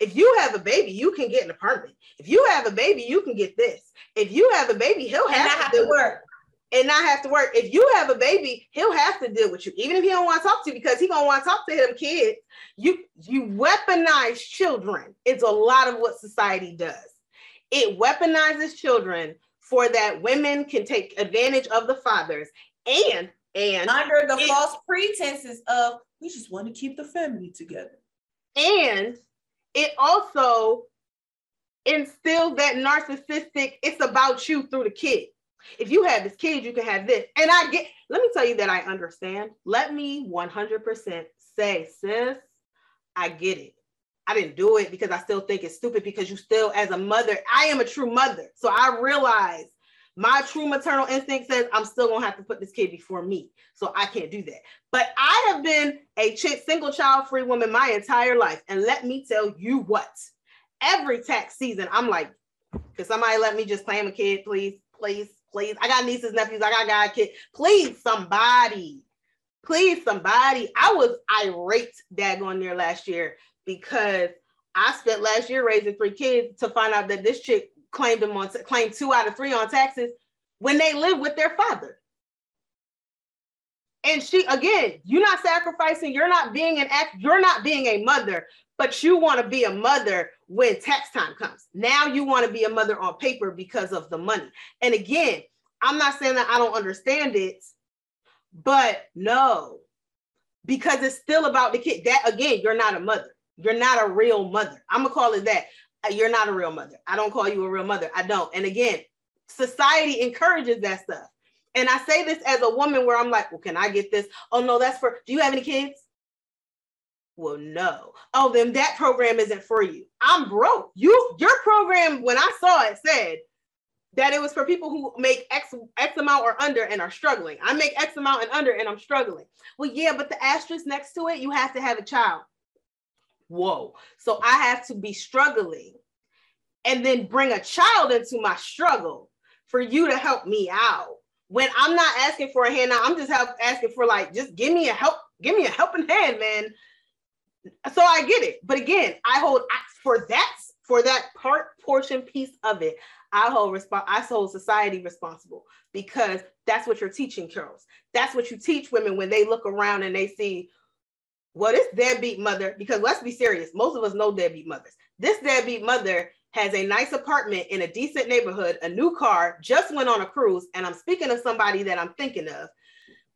S1: If you have a baby, you can get an apartment. If you have a baby, you can get this. If you have a baby, he'll have, to, have to work and not have to work. If you have a baby, he'll have to deal with you, even if he don't want to talk to you, because he gonna want to talk to them kids. You you weaponize children. It's a lot of what society does. it weaponizes children for that women can take advantage of the fathers and and
S2: under the it, false pretenses of we just want to keep the family together.
S1: And it also instills that narcissistic, it's about you through the kid. If you have this kid, you can have this. And I get, let me tell you that I understand. Let me 100% say, sis, I get it. I didn't do it because I still think it's stupid because you still, as a mother, I am a true mother. So I realize my true maternal instinct says I'm still gonna have to put this kid before me. So I can't do that. But I have been a single child free woman my entire life. And let me tell you what, every tax season, I'm like, could somebody let me just claim a kid, please, please, please? I got nieces, nephews, I got god kid. Please, somebody, please, somebody. I was irate daggone there last year because I spent last year raising three kids to find out that this chick claimed them on claimed two out of three on taxes when they live with their father. And she again, you're not sacrificing, you're not being an act, you're not being a mother, but you want to be a mother when tax time comes. Now you want to be a mother on paper because of the money. And again, I'm not saying that I don't understand it, but no, because it's still about the kid. That again, you're not a mother. You're not a real mother. I'm gonna call it that. You're not a real mother. I don't call you a real mother. I don't. And again, society encourages that stuff. And I say this as a woman where I'm like, well, can I get this? Oh no, that's for. Do you have any kids? Well, no. Oh, then that program isn't for you. I'm broke. You, your program, when I saw it, said that it was for people who make X X amount or under and are struggling. I make X amount and under and I'm struggling. Well, yeah, but the asterisk next to it, you have to have a child whoa. So I have to be struggling and then bring a child into my struggle for you to help me out. When I'm not asking for a hand now, I'm just help, asking for like, just give me a help, give me a helping hand, man. So I get it. But again, I hold for that, for that part portion piece of it, I hold resp- I hold society responsible because that's what you're teaching girls. That's what you teach women when they look around and they see well, this deadbeat mother, because let's be serious, most of us know deadbeat mothers. This deadbeat mother has a nice apartment in a decent neighborhood, a new car, just went on a cruise. And I'm speaking of somebody that I'm thinking of,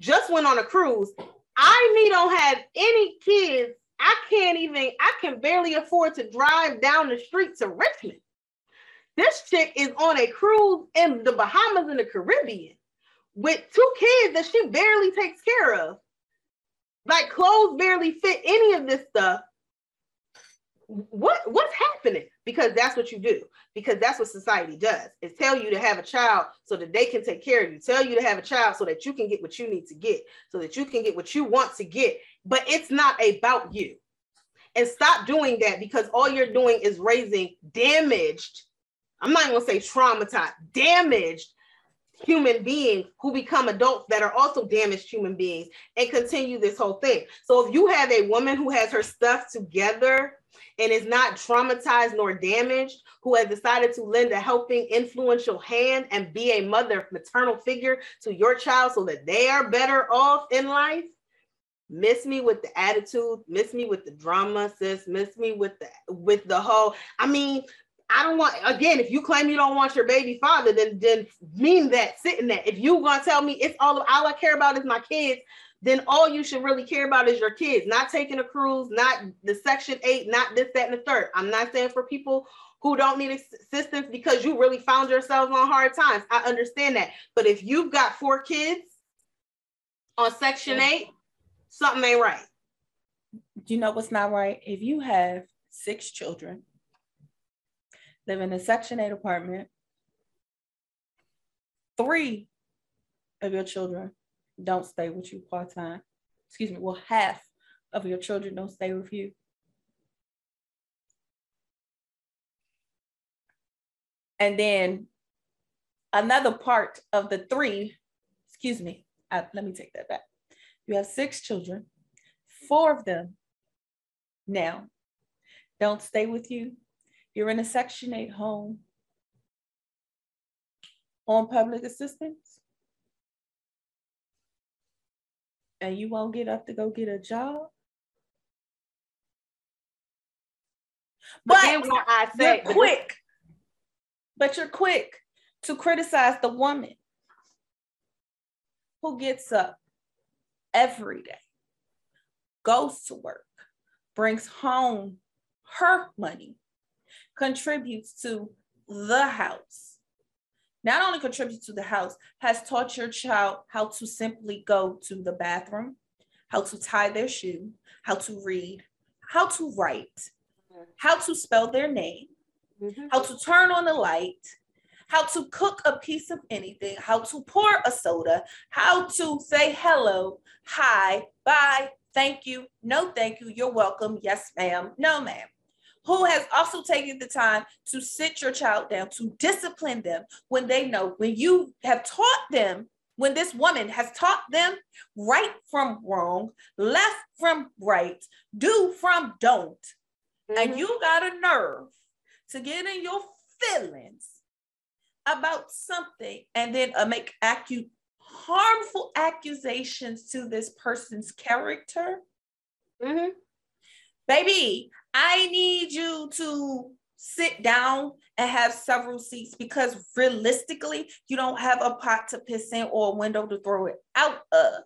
S1: just went on a cruise. I me don't have any kids. I can't even, I can barely afford to drive down the street to Richmond. This chick is on a cruise in the Bahamas in the Caribbean with two kids that she barely takes care of like clothes barely fit any of this stuff. What what's happening? Because that's what you do. Because that's what society does. Is tell you to have a child so that they can take care of you. Tell you to have a child so that you can get what you need to get, so that you can get what you want to get. But it's not about you. And stop doing that because all you're doing is raising damaged. I'm not to say traumatized, damaged human beings who become adults that are also damaged human beings and continue this whole thing. So if you have a woman who has her stuff together and is not traumatized nor damaged, who has decided to lend a helping, influential hand and be a mother, maternal figure to your child so that they are better off in life, miss me with the attitude, miss me with the drama, sis, miss me with the with the whole. I mean, I don't want again. If you claim you don't want your baby father, then then mean that sitting there. If you gonna tell me it's all all I care about is my kids, then all you should really care about is your kids. Not taking a cruise, not the Section Eight, not this, that, and the third. I'm not saying for people who don't need assistance because you really found yourselves on hard times. I understand that. But if you've got four kids on Section Eight, something ain't right.
S2: Do you know what's not right? If you have six children live in a Section 8 apartment. Three of your children don't stay with you part time. Excuse me, well, half of your children don't stay with you. And then another part of the three, excuse me, I, let me take that back. You have six children, four of them now don't stay with you you're in a Section 8 home on public assistance and you won't get up to go get a job. But, but I say quick. but you're quick to criticize the woman who gets up every day, goes to work, brings home her money, contributes to the house. Not only contributes to the house, has taught your child how to simply go to the bathroom, how to tie their shoe, how to read, how to write, how to spell their name, mm-hmm. how to turn on the light, how to cook a piece of anything, how to pour a soda, how to say hello, hi, bye, thank you, no thank you, you're welcome, yes ma'am, no ma'am. Who has also taken the time to sit your child down, to discipline them when they know, when you have taught them when this woman has taught them right from wrong, left from right, do from don't, mm-hmm. and you got a nerve to get in your feelings about something and then uh, make acu- harmful accusations to this person's character. Mm-hmm. Baby, I need you to sit down and have several seats because realistically, you don't have a pot to piss in or a window to throw it out of.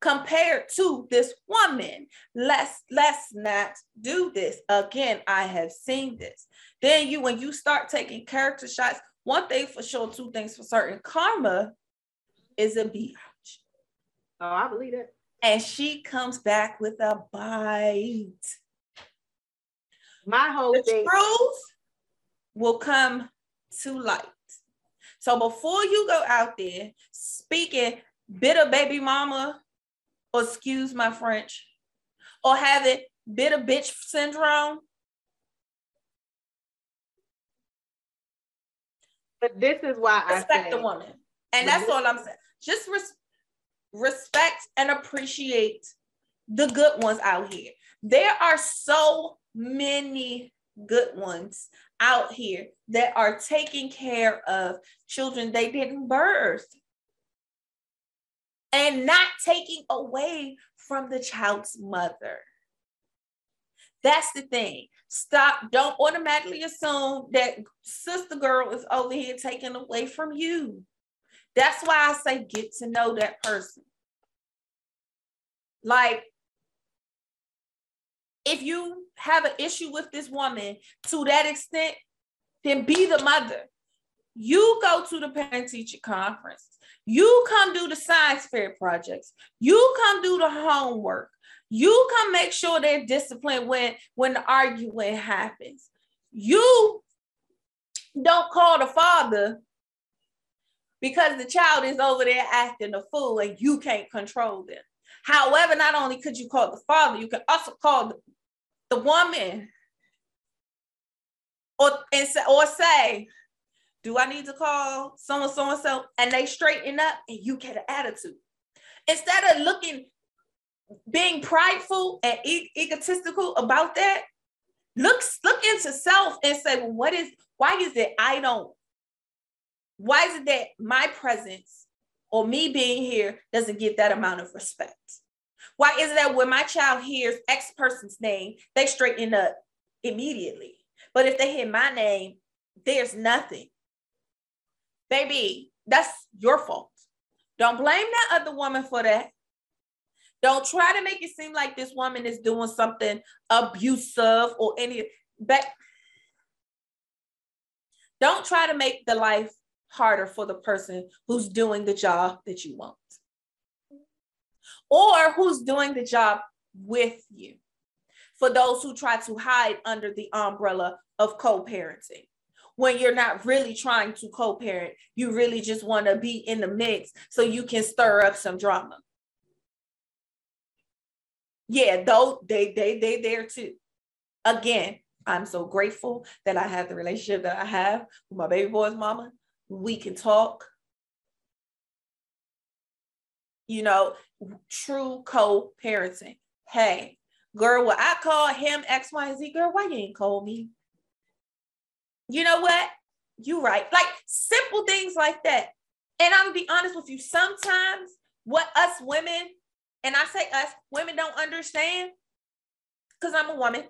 S2: Compared to this woman, let's let's not do this again. I have seen this. Then you, when you start taking character shots, one thing for sure, two things for certain. Karma is a bitch.
S1: Oh, I believe it.
S2: And she comes back with a bite.
S1: My whole
S2: the
S1: thing.
S2: truth will come to light. So before you go out there speaking bitter baby mama, or excuse my French, or having bitter bitch syndrome.
S1: But this is why
S2: respect
S1: I respect
S2: the woman, and that's all I'm saying. Just res- respect and appreciate the good ones out here. There are so many good ones out here that are taking care of children they didn't birth and not taking away from the child's mother. That's the thing. Stop. Don't automatically assume that sister girl is over here taken away from you. That's why I say get to know that person. Like, if you have an issue with this woman to that extent, then be the mother. You go to the parent teacher conference. You come do the science fair projects. You come do the homework. You come make sure they're disciplined when when the arguing happens. You don't call the father because the child is over there acting a fool and you can't control them. However, not only could you call the father, you can also call the, the woman or and say, or say, do I need to call someone so and so? And they straighten up and you get an attitude. Instead of looking, being prideful and e- egotistical about that, look, look into self and say, well, what is, why is it I don't, why is it that my presence or me being here doesn't get that amount of respect? Why is it that when my child hears X person's name, they straighten up immediately? But if they hear my name, there's nothing. Baby, that's your fault. Don't blame that other woman for that. Don't try to make it seem like this woman is doing something abusive or any but don't try to make the life harder for the person who's doing the job that you want or who's doing the job with you. For those who try to hide under the umbrella of co parenting, when you're not really trying to co parent, you really just want to be in the mix so you can stir up some drama. Yeah, though they they they there too. Again, I'm so grateful that I have the relationship that I have with my baby boy's mama. We can talk. You know, true co-parenting. Hey, girl, what I call him X, Y, and Z, girl, why you ain't call me? You know what? You right. Like simple things like that. And I'm gonna be honest with you, sometimes what us women, and I say us, women don't understand, because I'm a woman.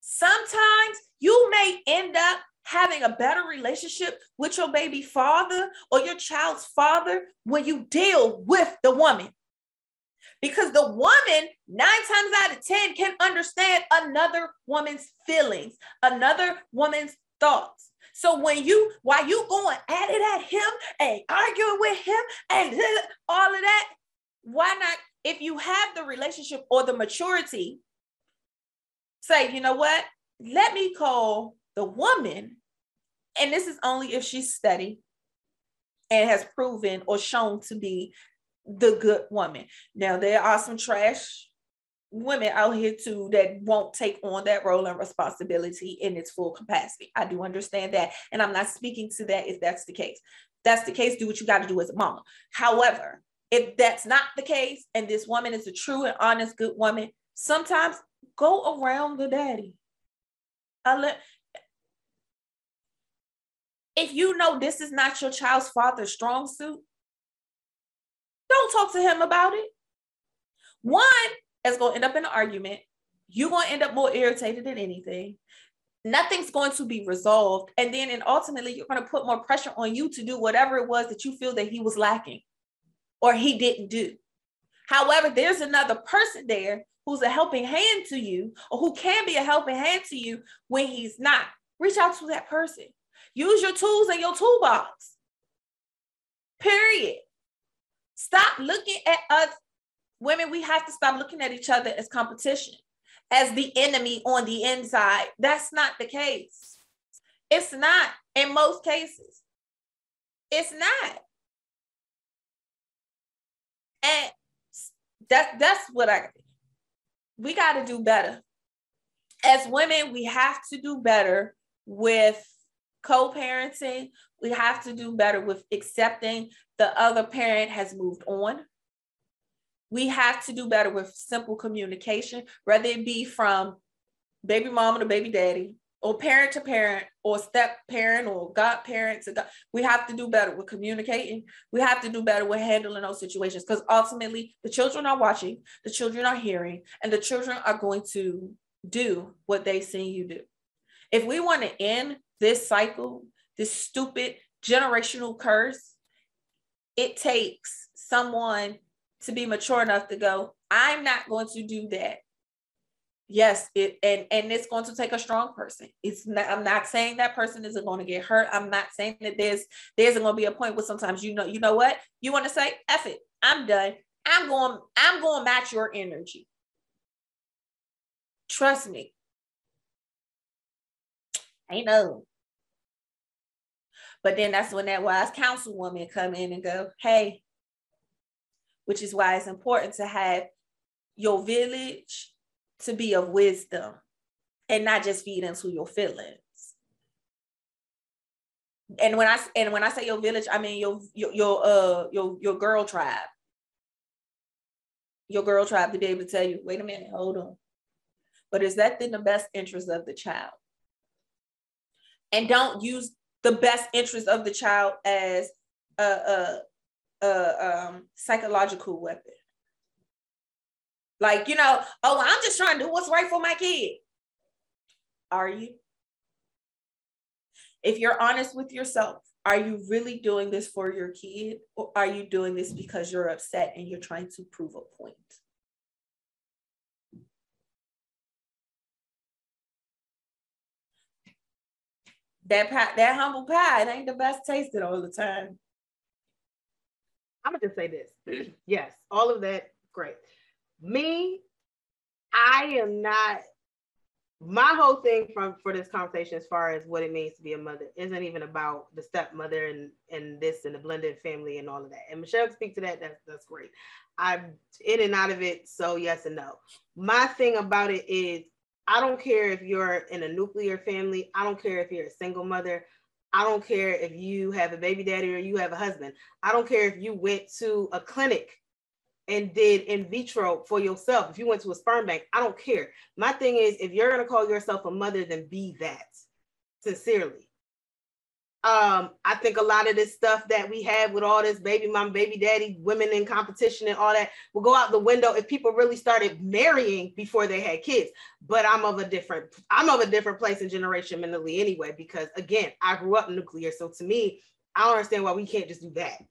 S2: Sometimes you may end up having a better relationship with your baby father or your child's father when you deal with the woman. Because the woman, nine times out of 10, can understand another woman's feelings, another woman's thoughts. So when you, while you going at it at him and arguing with him and all of that, why not, if you have the relationship or the maturity, say, you know what? Let me call the woman, and this is only if she's steady and has proven or shown to be the good woman. Now there are some trash women out here too that won't take on that role and responsibility in its full capacity. I do understand that. And I'm not speaking to that if that's the case. that's the case, do what you got to do as a mama. However, if that's not the case and this woman is a true and honest good woman, sometimes go around the daddy. I let if you know this is not your child's father's strong suit, don't talk to him about it. One is going to end up in an argument. You're going to end up more irritated than anything. Nothing's going to be resolved. And then, and ultimately, you're going to put more pressure on you to do whatever it was that you feel that he was lacking or he didn't do. However, there's another person there who's a helping hand to you or who can be a helping hand to you when he's not. Reach out to that person. Use your tools in your toolbox. Period. Stop looking at us women. We have to stop looking at each other as competition, as the enemy on the inside. That's not the case. It's not in most cases. It's not. And that, that's what I we got to do better. As women, we have to do better with co-parenting. We have to do better with accepting the other parent has moved on. We have to do better with simple communication, whether it be from baby mama to baby daddy, or parent to parent, or step parent, or godparent to God. We have to do better with communicating. We have to do better with handling those situations because ultimately the children are watching, the children are hearing, and the children are going to do what they've seen you do. If we want to end this cycle, this stupid generational curse, it takes someone to be mature enough to go, I'm not going to do that. Yes, it and and it's going to take a strong person. It's not, I'm not saying that person isn't going to get hurt. I'm not saying that there's there isn't going to be a point where sometimes you know you know what you want to say F it. I'm done. I'm going I'm going to match your energy. Trust me. I know. But then that's when that wise councilwoman come in and go, hey, which is why it's important to have your village to be of wisdom and not just feed into your feelings. And when I and when I say your village, I mean your your your uh your your girl tribe. Your girl tribe to be able to tell you, wait a minute, hold on. But is that in the best interest of the child? And don't use the best interest of the child as a, a, a um, psychological weapon. Like, you know, oh, I'm just trying to do what's right for my kid. Are you? If you're honest with yourself, are you really doing this for your kid? Or are you doing this because you're upset and you're trying to prove a point? That pie, that humble pie, it ain't the best tasted all the time.
S1: I'm gonna just say this. Mm. yes, all of that, great. Me, I am not my whole thing from for this conversation as far as what it means to be a mother isn't even about the stepmother and and this and the blended family and all of that. And Michelle can speak to that. That's that's great. I'm in and out of it. So yes and no. My thing about it is I don't care if you're in a nuclear family. I don't care if you're a single mother. I don't care if you have a baby daddy or you have a husband. I don't care if you went to a clinic and did in vitro for yourself. If you went to a sperm bank, I don't care. My thing is, if you're going to call yourself a mother, then be that sincerely. Um, I think a lot of this stuff that we have with all this baby mom, baby daddy, women in competition and all that will go out the window if people really started marrying before they had kids. But I'm of a different, I'm of a different place in generation mentally anyway, because again, I grew up nuclear. So to me, I don't understand why we can't just do that.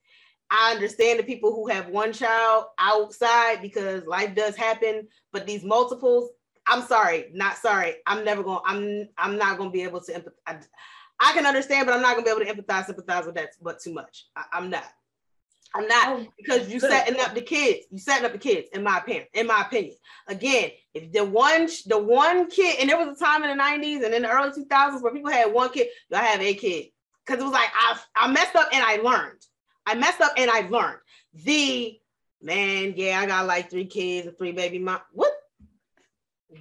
S1: I understand the people who have one child outside because life does happen, but these multiples, I'm sorry, not sorry. I'm never gonna, I'm I'm not to be able to empathize. I can understand, but I'm not gonna be able to empathize, sympathize with that, but too much. I, am not. I'm not oh, because you setting up the kids. You setting up the kids, in my opinion. In my opinion, again, if the one the one kid, and there was a time in the '90s and in the early 2000s where people had one kid. I have a kid because it was like I I messed up and I learned. I messed up and I learned. The man, yeah, I got like three kids and three baby mom. What?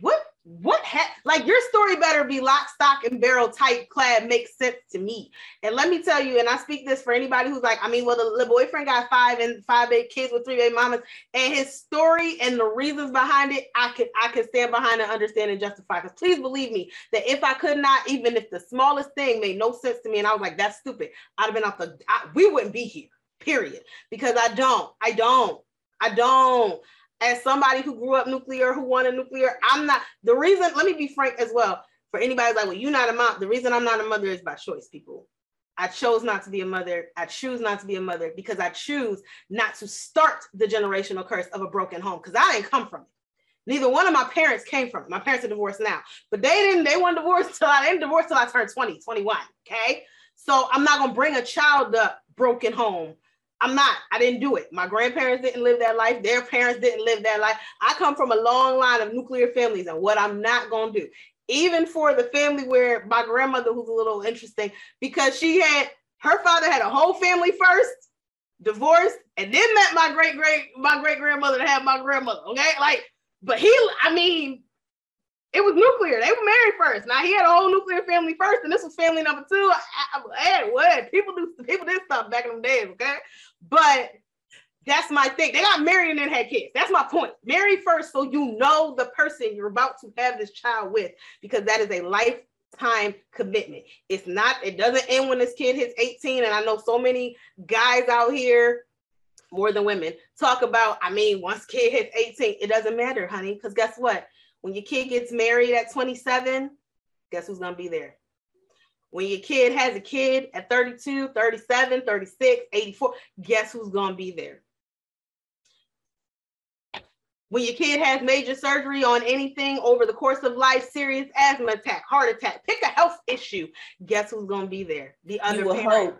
S1: What? What ha- like your story better be lock stock and barrel type clad makes sense to me. And let me tell you and i speak this for anybody who's like i mean well the, the boyfriend got five and five big kids with three baby mamas and his story and the reasons behind it i could i could stand behind and understand and justify. Because please believe me that if i could not even if the smallest thing made no sense to me and i was like that's stupid i'd have been off the I, we wouldn't be here period. Because i don't i don't i don't as somebody who grew up nuclear, who wanted nuclear, I'm not the reason. Let me be frank as well. For anybody like, well, you're not a mom. The reason I'm not a mother is by choice, people. I chose not to be a mother. I choose not to be a mother because I choose not to start the generational curse of a broken home because I didn't come from it. Neither one of my parents came from it. My parents are divorced now, but they didn't, they weren't divorced till I didn't divorce till I turned 20, 21. Okay. So I'm not gonna bring a child up broken home I'm not. I didn't do it. My grandparents didn't live that life. Their parents didn't live that life. I come from a long line of nuclear families, and what I'm not going to do, even for the family where my grandmother, who's a little interesting, because she had her father had a whole family first, divorced, and then met my great great my great grandmother to have my grandmother. Okay, like, but he, I mean, it was nuclear. They were married first. Now he had a whole nuclear family first, and this was family number two. Hey, what people do? People did stuff back in the days, okay? But that's my thing. They got married and then had kids. That's my point. Marry first, so you know the person you're about to have this child with, because that is a lifetime commitment. It's not. It doesn't end when this kid hits 18. And I know so many guys out here more than women talk about i mean once kid hits 18 it doesn't matter honey because guess what when your kid gets married at 27, guess who's going to be there? When your kid has a kid at 32, 37, 36, 84, guess who's going to be there? When your kid has major surgery on anything over the course of life, serious asthma attack, heart attack, pick a health issue, guess who's going to be there? The other parent. Hope.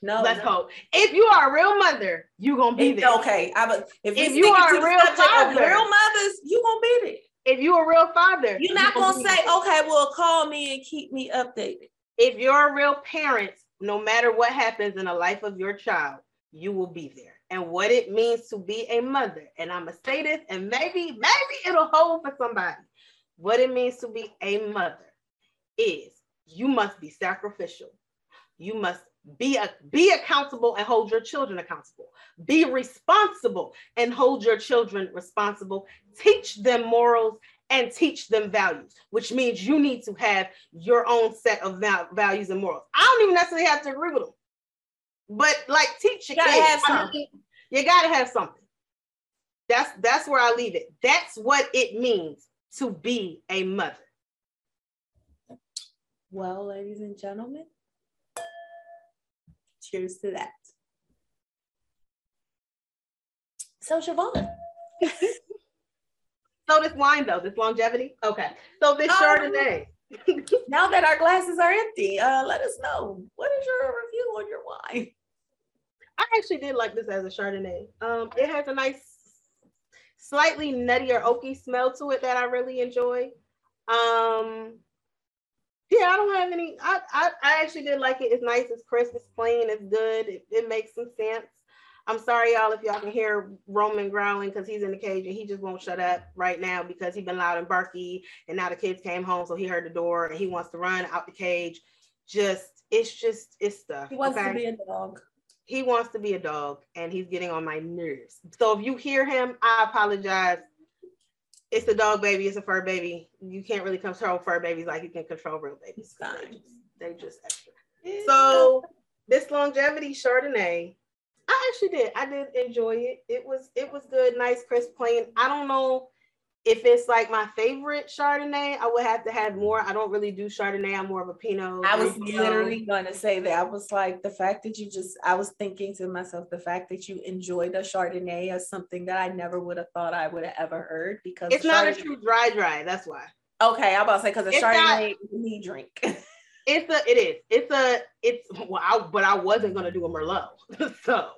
S1: No, let's no. hope. If you are a real mother, you're gonna be there.
S2: Okay, I, if, if you are a real father, real mothers, you gonna be there
S1: if you're a real father,
S2: you're not gonna say, okay, well, call me and keep me updated.
S1: If you're a real parent, no matter what happens in the life of your child, you will be there. And what it means to be a mother, and I'm gonna say this, and maybe, maybe it'll hold for somebody. What it means to be a mother is you must be sacrificial. You must be a, be accountable and hold your children accountable. Be responsible and hold your children responsible. Teach them morals and teach them values, which means you need to have your own set of values and morals. I don't even necessarily have to agree with them, but like teach
S2: you gotta kids. have something.
S1: you gotta have something. That's that's where I leave it. That's what it means to be a mother.
S2: Well, ladies and gentlemen, Cheers to that. So Siobhan.
S1: so this wine though, this longevity. Okay. So this um, Chardonnay.
S2: now that our glasses are empty, uh, let us know what is your review on your wine.
S1: I actually did like this as a Chardonnay. Um, it has a nice, slightly nutty or oaky smell to it that I really enjoy. Um, yeah, I don't have any. I, I, I actually did like it. It's nice. It's crisp. It's clean. It's good. It, it makes some sense. I'm sorry, y'all, if y'all can hear Roman growling because he's in the cage and he just won't shut up right now because he's been loud and barky. And now the kids came home, so he heard the door and he wants to run out the cage. Just, it's just, it's stuff.
S2: He wants okay? to be a dog.
S1: He wants to be a dog and he's getting on my nerves. So if you hear him, I apologize it's a dog baby, it's a fur baby. You can't really control fur babies like you can control real babies. They just, they just extra. So this longevity Chardonnay, I actually did. I did enjoy it. It was it was good, nice, crisp, plain. I don't know if it's like my favorite Chardonnay, I would have to have more. I don't really do Chardonnay. I'm more of a Pinot.
S2: I was literally going to say that. I was like, the fact that you just, I was thinking to myself, the fact that you enjoyed a Chardonnay is something that I never would have thought I would have ever heard because
S1: it's not a true dry dry. That's why.
S2: Okay, I'm about to say because a it's Chardonnay not, is me drink.
S1: it's a, it is. It's a, it's. Well, I, but I wasn't gonna do a Merlot, so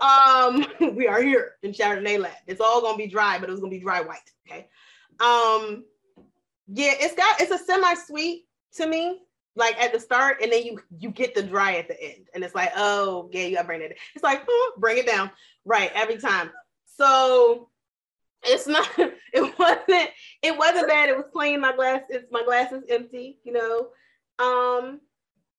S1: um, we are here in Chardonnay Lab. It's all gonna be dry, but it was gonna be dry white. Okay. Um, yeah, it's got it's a semi-sweet to me, like at the start, and then you you get the dry at the end, and it's like, oh, yeah, you gotta bring it. It's like, oh, bring it down, right, every time. So it's not. It wasn't. It wasn't bad. It was plain. My glass. It's my glass is empty. You know. Um,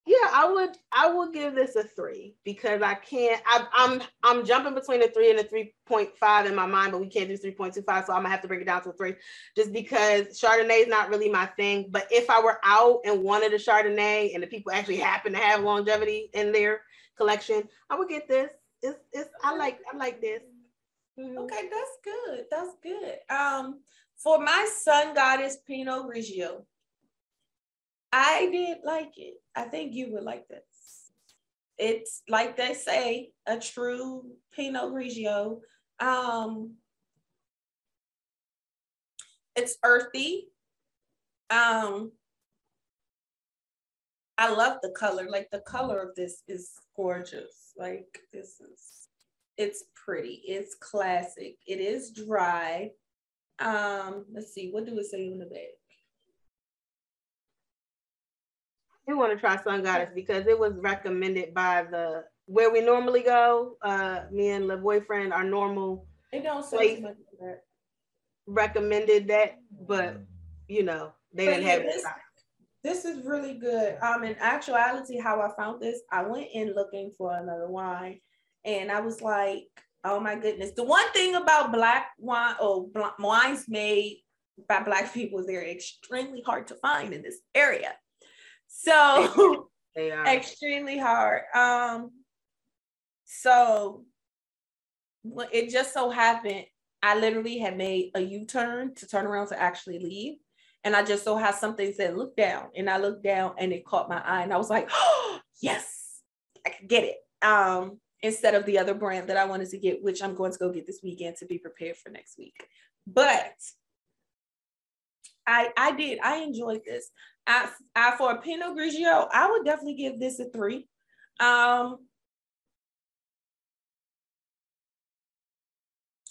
S1: yeah, I would I would give this a three because I can't I, I'm I'm jumping between a three and a 3.5 in my mind, but we can't do 3.25, so I'm gonna have to bring it down to a three just because Chardonnay is not really my thing. But if I were out and wanted a Chardonnay and the people actually happen to have longevity in their collection, I would get this. It's it's I like I like this.
S2: Mm-hmm. Okay, that's good. That's good. Um for my sun goddess Pinot Grigio, I did like it. I think you would like this. It's like they say, a true Pinot Grigio. Um, it's earthy. Um, I love the color. Like the color of this is gorgeous. Like this is, it's pretty. It's classic. It is dry. Um, let's see. What do it say on the bag?
S1: Do want to try Sun Goddess because it was recommended by the where we normally go. Uh, me and the boyfriend, our normal.
S2: It don't say much that.
S1: Recommended that, but you know they but didn't yeah, have
S2: this, it. This is really good. Um, in actuality, how I found this, I went in looking for another wine, and I was like, oh my goodness. The one thing about black wine or black, wines made by black people is they're extremely hard to find in this area. So they are extremely hard. Um, so it just so happened I literally had made a U-turn to turn around to actually leave. And I just so had something said, look down. And I looked down and it caught my eye. And I was like, oh, yes, I can get it. Um, instead of the other brand that I wanted to get, which I'm going to go get this weekend to be prepared for next week. But I I did. I enjoyed this. I, I for a Pinot Grigio, I would definitely give this a three. Um,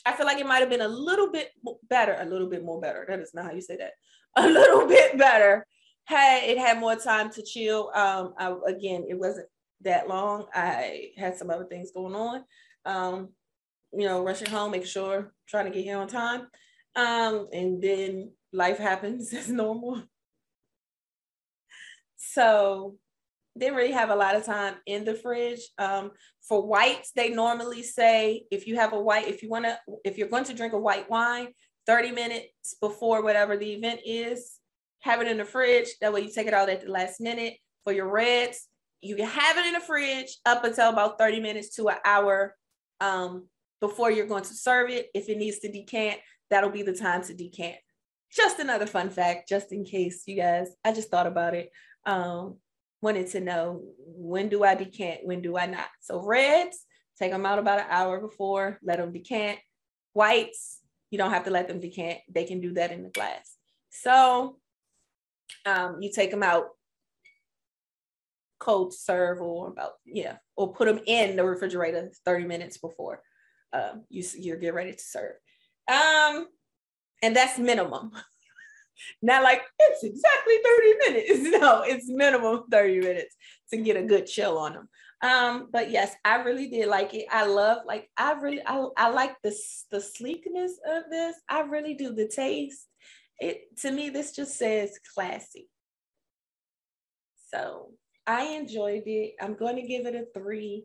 S2: I feel like it might have been a little bit better, a little bit more better. That is not how you say that. A little bit better. Had it had more time to chill. Um, I, again, it wasn't that long. I had some other things going on. Um, you know, rushing home, making sure, trying to get here on time. Um, and then life happens as normal. So didn't really have a lot of time in the fridge. Um, for whites, they normally say if you have a white, if you want to, if you're going to drink a white wine, 30 minutes before whatever the event is, have it in the fridge. That way you take it out at the last minute. For your reds, you can have it in the fridge up until about 30 minutes to an hour um, before you're going to serve it. If it needs to decant, that'll be the time to decant. Just another fun fact, just in case you guys, I just thought about it um, wanted to know when do I decant, when do I not. So reds, take them out about an hour before, let them decant. Whites, you don't have to let them decant. They can do that in the glass. So um, you take them out cold serve or about, yeah, or put them in the refrigerator 30 minutes before um, you, you're get ready to serve. Um, and that's minimum. Not like it's exactly 30 minutes. No, it's minimum 30 minutes to get a good chill on them. Um, but yes, I really did like it. I love like I really I, I like the the sleekness of this. I really do the taste. It to me, this just says classy. So I enjoyed it. I'm going to give it a three.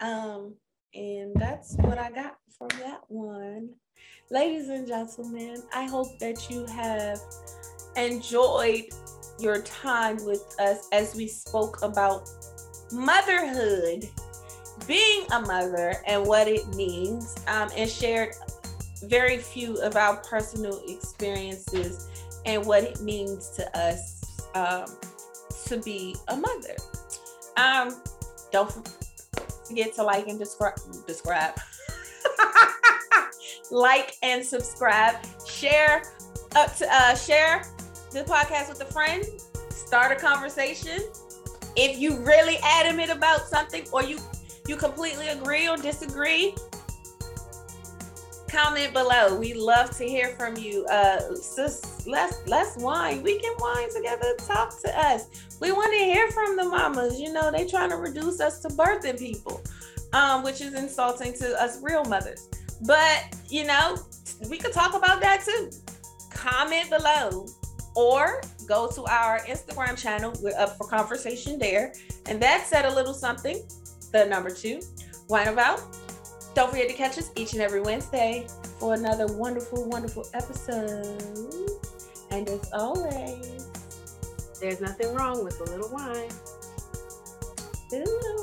S2: Um, and that's what I got from that one. Ladies and gentlemen, I hope that you have enjoyed your time with us as we spoke about motherhood, being a mother, and what it means, um, and shared very few of our personal experiences and what it means to us um, to be a mother. Um, don't forget to like and describe. Describe. like and subscribe. Share up to uh, share the podcast with a friend. Start a conversation. If you really adamant about something, or you you completely agree or disagree, comment below. We love to hear from you. Uh, sis, let's let's wine. We can wine together. Talk to us. We want to hear from the mamas. You know, they trying to reduce us to birthing people, um, which is insulting to us real mothers. But you know, we could talk about that too. Comment below or go to our Instagram channel. We're up for conversation there. And that said a little something. The number two, wine about don't forget to catch us each and every Wednesday for another wonderful, wonderful episode. And as always,
S1: there's nothing wrong with a little wine.
S2: Ooh.